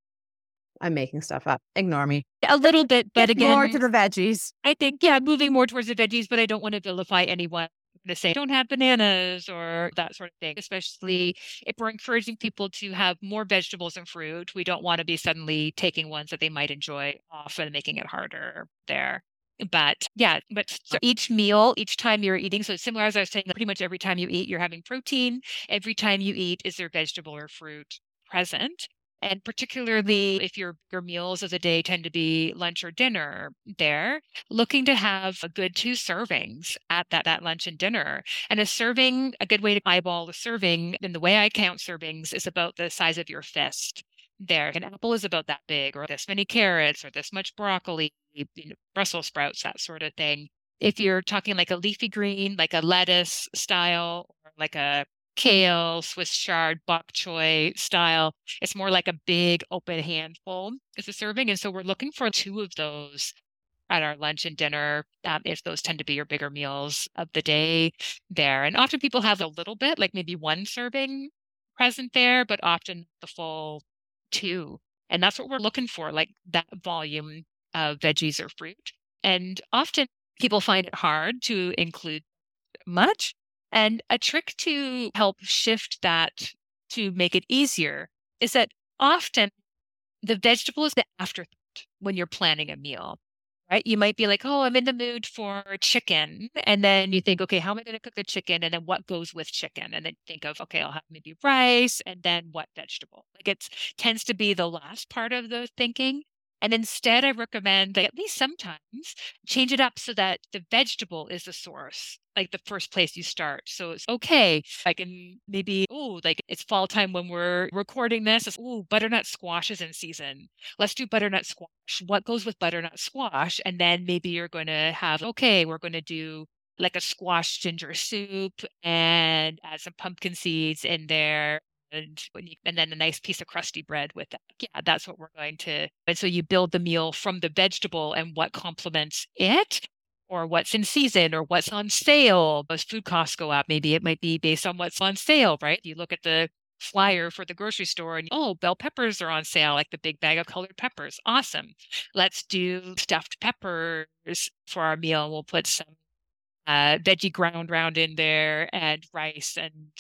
A: I'm making stuff up. Ignore me.
D: a little bit, but again,
A: more to the veggies.
D: I think, yeah, moving more towards the veggies, but I don't want to vilify anyone to say don't have bananas or that sort of thing, especially if we're encouraging people to have more vegetables and fruit. We don't want to be suddenly taking ones that they might enjoy off and making it harder there. But yeah, but so each meal, each time you're eating, so similar as I was saying, pretty much every time you eat, you're having protein. Every time you eat, is there vegetable or fruit present? And particularly if your your meals of the day tend to be lunch or dinner there, looking to have a good two servings at that, that lunch and dinner. And a serving, a good way to eyeball a serving, and the way I count servings is about the size of your fist there. An apple is about that big, or this many carrots, or this much broccoli, you know, Brussels sprouts, that sort of thing. If you're talking like a leafy green, like a lettuce style, or like a kale, Swiss chard, bok choy style, it's more like a big open handful as a serving. And so we're looking for two of those at our lunch and dinner, um, if those tend to be your bigger meals of the day there. And often people have a little bit, like maybe one serving present there, but often the full two. And that's what we're looking for, like that volume of veggies or fruit. And often people find it hard to include much. And a trick to help shift that to make it easier is that often the vegetable is the afterthought when you're planning a meal, right? You might be like, oh, I'm in the mood for chicken. And then you think, okay, how am I going to cook the chicken? And then what goes with chicken? And then think of, okay, I'll have maybe rice and then what vegetable? Like it tends to be the last part of the thinking. And instead, I recommend that at least sometimes change it up so that the vegetable is the source, like the first place you start. So it's okay. I can maybe, oh, like it's fall time when we're recording this. Oh, butternut squash is in season. Let's do butternut squash. What goes with butternut squash? And then maybe you're going to have, okay, we're going to do like a squash ginger soup and add some pumpkin seeds in there and you, and then a nice piece of crusty bread with that. Yeah, that's what we're going to. And so you build the meal from the vegetable and what complements it, or what's in season, or what's on sale. As food costs go up, maybe it might be based on what's on sale, right? You look at the flyer for the grocery store and oh bell peppers are on sale like the big bag of colored peppers awesome let's do stuffed peppers for our meal we'll put some uh, veggie ground round in there and rice and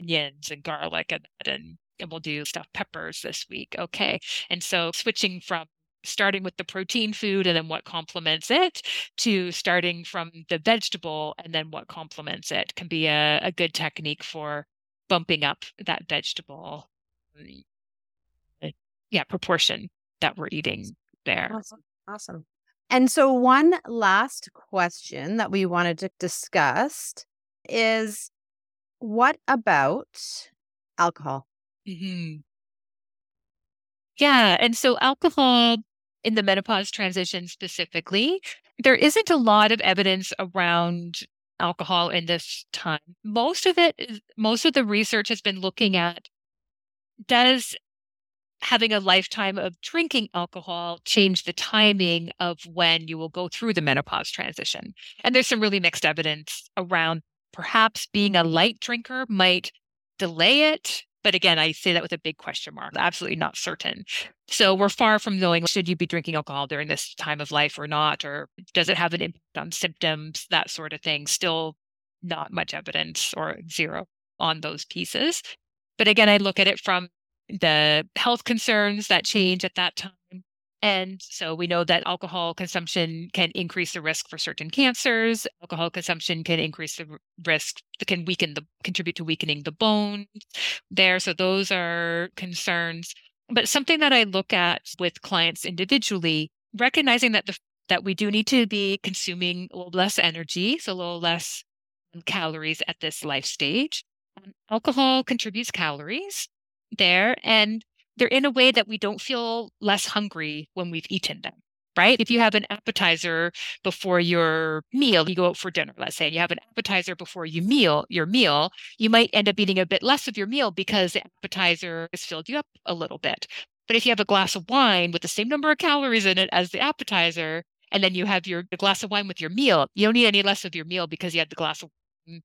D: onions and garlic and, and and we'll do stuffed peppers this week. Okay. And so switching from starting with the protein food and then what complements it to starting from the vegetable and then what complements it can be a, a good technique for bumping up that vegetable uh, yeah proportion that we're eating there
A: Awesome. Awesome. And so, one last question that we wanted to discuss is what about alcohol?
D: hmm Yeah. And so alcohol in the menopause transition specifically, there isn't a lot of evidence around alcohol in this time. Most of it most of the research has been looking at does having a lifetime of drinking alcohol change the timing of when you will go through the menopause transition? And there's some really mixed evidence around perhaps being a light drinker might delay it. But again, I say that with a big question mark. Absolutely not certain. So we're far from knowing should you be drinking alcohol during this time of life or not, or does it have an impact on symptoms, that sort of thing. Still not much evidence or zero on those pieces. But again, I look at it from the health concerns that change at that time. And so we know that alcohol consumption can increase the risk for certain cancers. Alcohol consumption can increase the risk, can weaken the, contribute to weakening the bone there. So those are concerns. But something that I look at with clients individually, recognizing that the that we do need to be consuming a little less energy, so a little less calories at this life stage. Um, alcohol contributes calories there, and they're in a way that we don't feel less hungry when we've eaten them right? If you have an appetizer before your meal, you go out for dinner, let's say, and you have an appetizer before you meal your meal, you might end up eating a bit less of your meal because the appetizer has filled you up a little bit. But if you have a glass of wine with the same number of calories in it as the appetizer, and then you have your glass of wine with your meal, you don't need any less of your meal because you had the glass of wine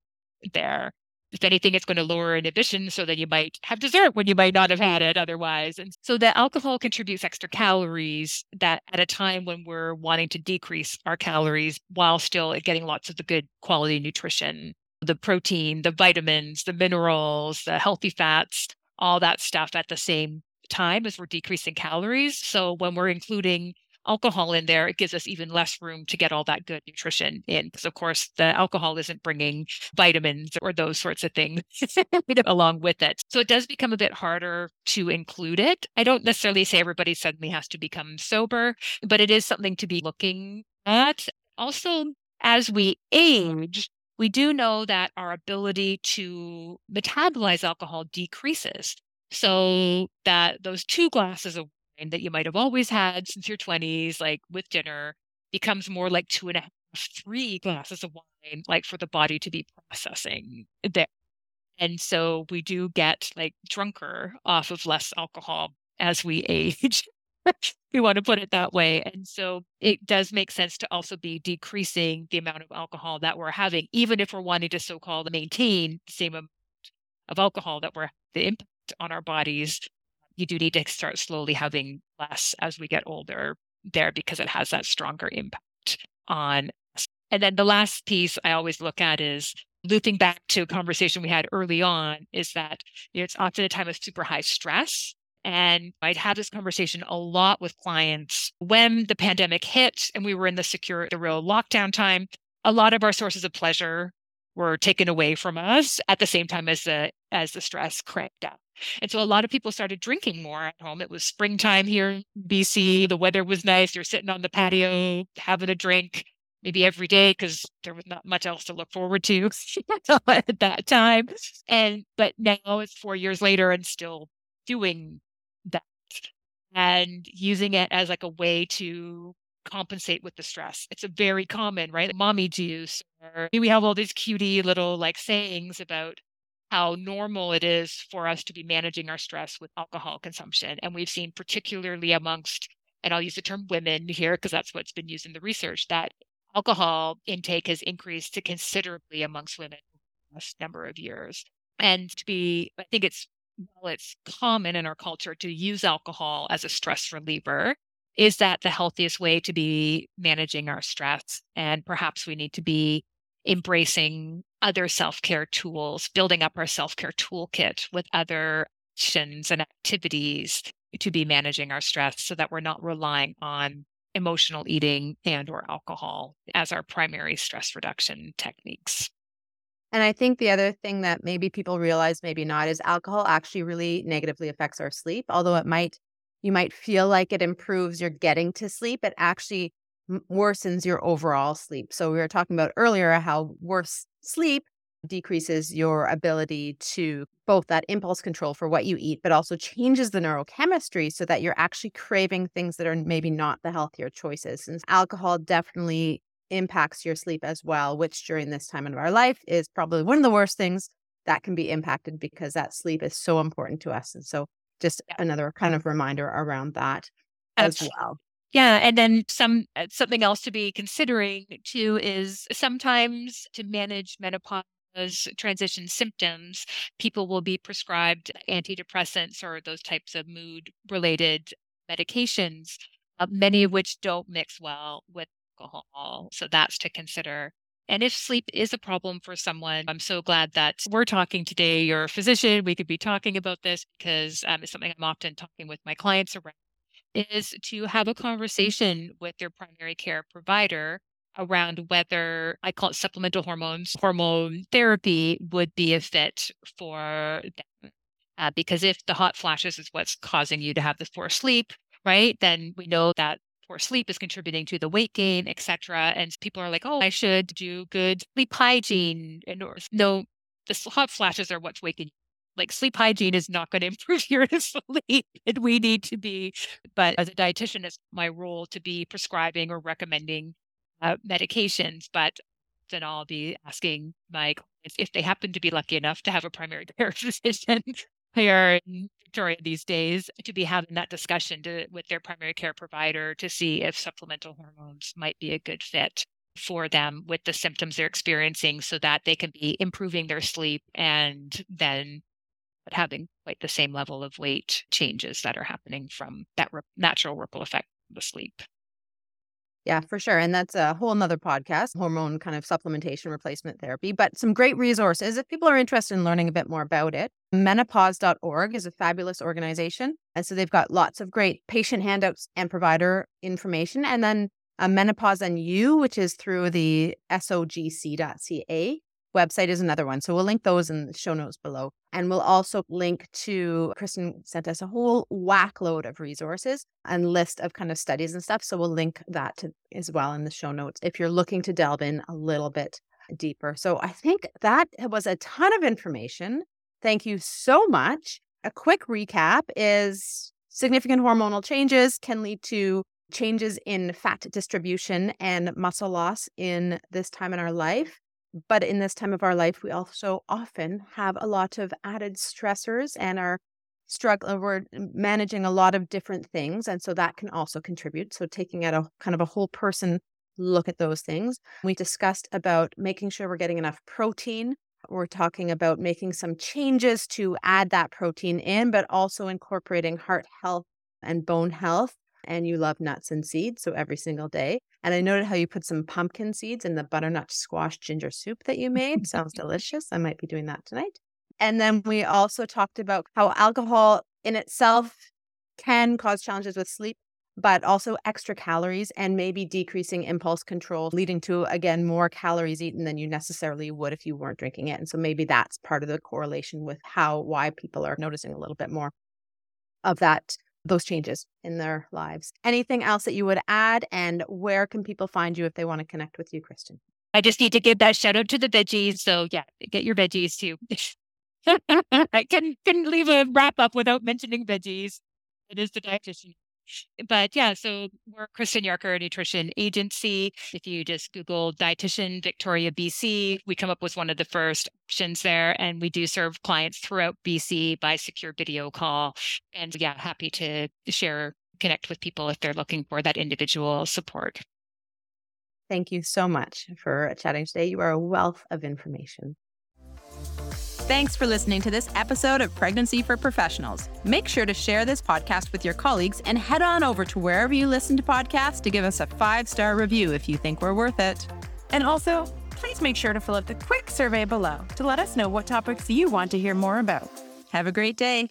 D: there if anything, it's going to lower inhibition so that you might have dessert when you might not have had it otherwise. And so the alcohol contributes extra calories that at a time when we're wanting to decrease our calories while still getting lots of the good quality nutrition, the protein, the vitamins, the minerals, the healthy fats, all that stuff at the same time as we're decreasing calories. So when we're including alcohol in there, it gives us even less room to get all that good nutrition in. Because, of course, the alcohol isn't bringing vitamins or those sorts of things along with it. So it does become a bit harder to include it. I don't necessarily say everybody suddenly has to become sober, but it is something to be looking at. Also, as we age, we do know that our ability to metabolize alcohol decreases. So that those two glasses of that you might have always had since your 20s, like with dinner, becomes more like two and a half, three glasses of wine, like for the body to be processing there. And so we do get like drunker off of less alcohol as we age. we want to put it that way. And so it does make sense to also be decreasing the amount of alcohol that we're having, even if we're wanting to so called maintain the same amount of alcohol that we're the impact on our bodies you do need to start slowly having less as we get older there because it has that stronger impact on us. And then the last piece I always look at is looping back to a conversation we had early on is that you know, it's often a time of super high stress. And I'd have this conversation a lot with clients when the pandemic hit and we were in the secure, the real lockdown time. A lot of our sources of pleasure were taken away from us at the same time as the as the stress cranked up. And so a lot of people started drinking more at home. It was springtime here in BC. The weather was nice. You're sitting on the patio having a drink maybe every day because there was not much else to look forward to at that time. And but now it's four years later and still doing that and using it as like a way to compensate with the stress. It's a very common, right? Mommy juice. Or we have all these cutie little like sayings about how normal it is for us to be managing our stress with alcohol consumption. And we've seen, particularly amongst, and I'll use the term women here because that's what's been used in the research, that alcohol intake has increased to considerably amongst women over the last number of years. And to be, I think it's well, it's common in our culture to use alcohol as a stress reliever. Is that the healthiest way to be managing our stress? And perhaps we need to be embracing other self care tools, building up our self care toolkit with other actions and activities to be managing our stress so that we're not relying on emotional eating and or alcohol as our primary stress reduction techniques.
A: And I think the other thing that maybe people realize, maybe not, is alcohol actually really negatively affects our sleep. Although it might, you might feel like it improves your getting to sleep, it actually worsens your overall sleep. So we were talking about earlier how worse sleep decreases your ability to both that impulse control for what you eat, but also changes the neurochemistry so that you're actually craving things that are maybe not the healthier choices. And alcohol definitely impacts your sleep as well, which during this time of our life is probably one of the worst things that can be impacted because that sleep is so important to us. And so just another kind of reminder around that as well.
D: Yeah, and then some uh, something else to be considering too is sometimes to manage menopause transition symptoms, people will be prescribed antidepressants or those types of mood related medications, uh, many of which don't mix well with alcohol. So that's to consider. And if sleep is a problem for someone, I'm so glad that we're talking today. You're a physician. We could be talking about this because um, it's something I'm often talking with my clients around is to have a conversation with your primary care provider around whether I call it supplemental hormones, hormone therapy would be a fit for them. Uh, because if the hot flashes is what's causing you to have the poor sleep, right, then we know that poor sleep is contributing to the weight gain, etc. And people are like, oh, I should do good sleep hygiene. And or, no, the hot flashes are what's waking like sleep hygiene is not going to improve your sleep and we need to be but as a dietitian it's my role to be prescribing or recommending uh, medications but then i'll be asking my clients if they happen to be lucky enough to have a primary care physician. Here in victoria these days to be having that discussion to, with their primary care provider to see if supplemental hormones might be a good fit for them with the symptoms they're experiencing so that they can be improving their sleep and then having quite the same level of weight changes that are happening from that natural ripple effect of the sleep.
A: Yeah, for sure. And that's a whole nother podcast, hormone kind of supplementation replacement therapy, but some great resources if people are interested in learning a bit more about it. Menopause.org is a fabulous organization. And so they've got lots of great patient handouts and provider information. And then a Menopause and You, which is through the sogc.ca website is another one. So we'll link those in the show notes below. And we'll also link to Kristen sent us a whole whack load of resources and list of kind of studies and stuff. So we'll link that to, as well in the show notes if you're looking to delve in a little bit deeper. So I think that was a ton of information. Thank you so much. A quick recap is significant hormonal changes can lead to changes in fat distribution and muscle loss in this time in our life. But in this time of our life, we also often have a lot of added stressors and are struggling, uh, we're managing a lot of different things. And so that can also contribute. So taking at a kind of a whole person look at those things. We discussed about making sure we're getting enough protein. We're talking about making some changes to add that protein in, but also incorporating heart health and bone health and you love nuts and seeds. So every single day. And I noted how you put some pumpkin seeds in the butternut squash ginger soup that you made. Sounds delicious. I might be doing that tonight. And then we also talked about how alcohol in itself can cause challenges with sleep, but also extra calories and maybe decreasing impulse control, leading to, again, more calories eaten than you necessarily would if you weren't drinking it. And so maybe that's part of the correlation with how, why people are noticing a little bit more of that those changes in their lives. Anything else that you would add? And where can people find you if they want to connect with you, Kristen?
D: I just need to give that shout out to the veggies. So yeah, get your veggies too. I can couldn't leave a wrap up without mentioning veggies. It is the dietitian but yeah, so we're Kristen Yarker Nutrition Agency. If you just Google dietitian Victoria, BC, we come up with one of the first options there. And we do serve clients throughout BC by secure video call. And yeah, happy to share, connect with people if they're looking for that individual support.
A: Thank you so much for chatting today. You are a wealth of information.
C: Thanks for listening to this episode of Pregnancy for Professionals. Make sure to share this podcast with your colleagues and head on over to wherever you listen to podcasts to give us a five star review if you think we're worth it.
B: And also, please make sure to fill out the quick survey below to let us know what topics you want to hear more about.
C: Have a great day.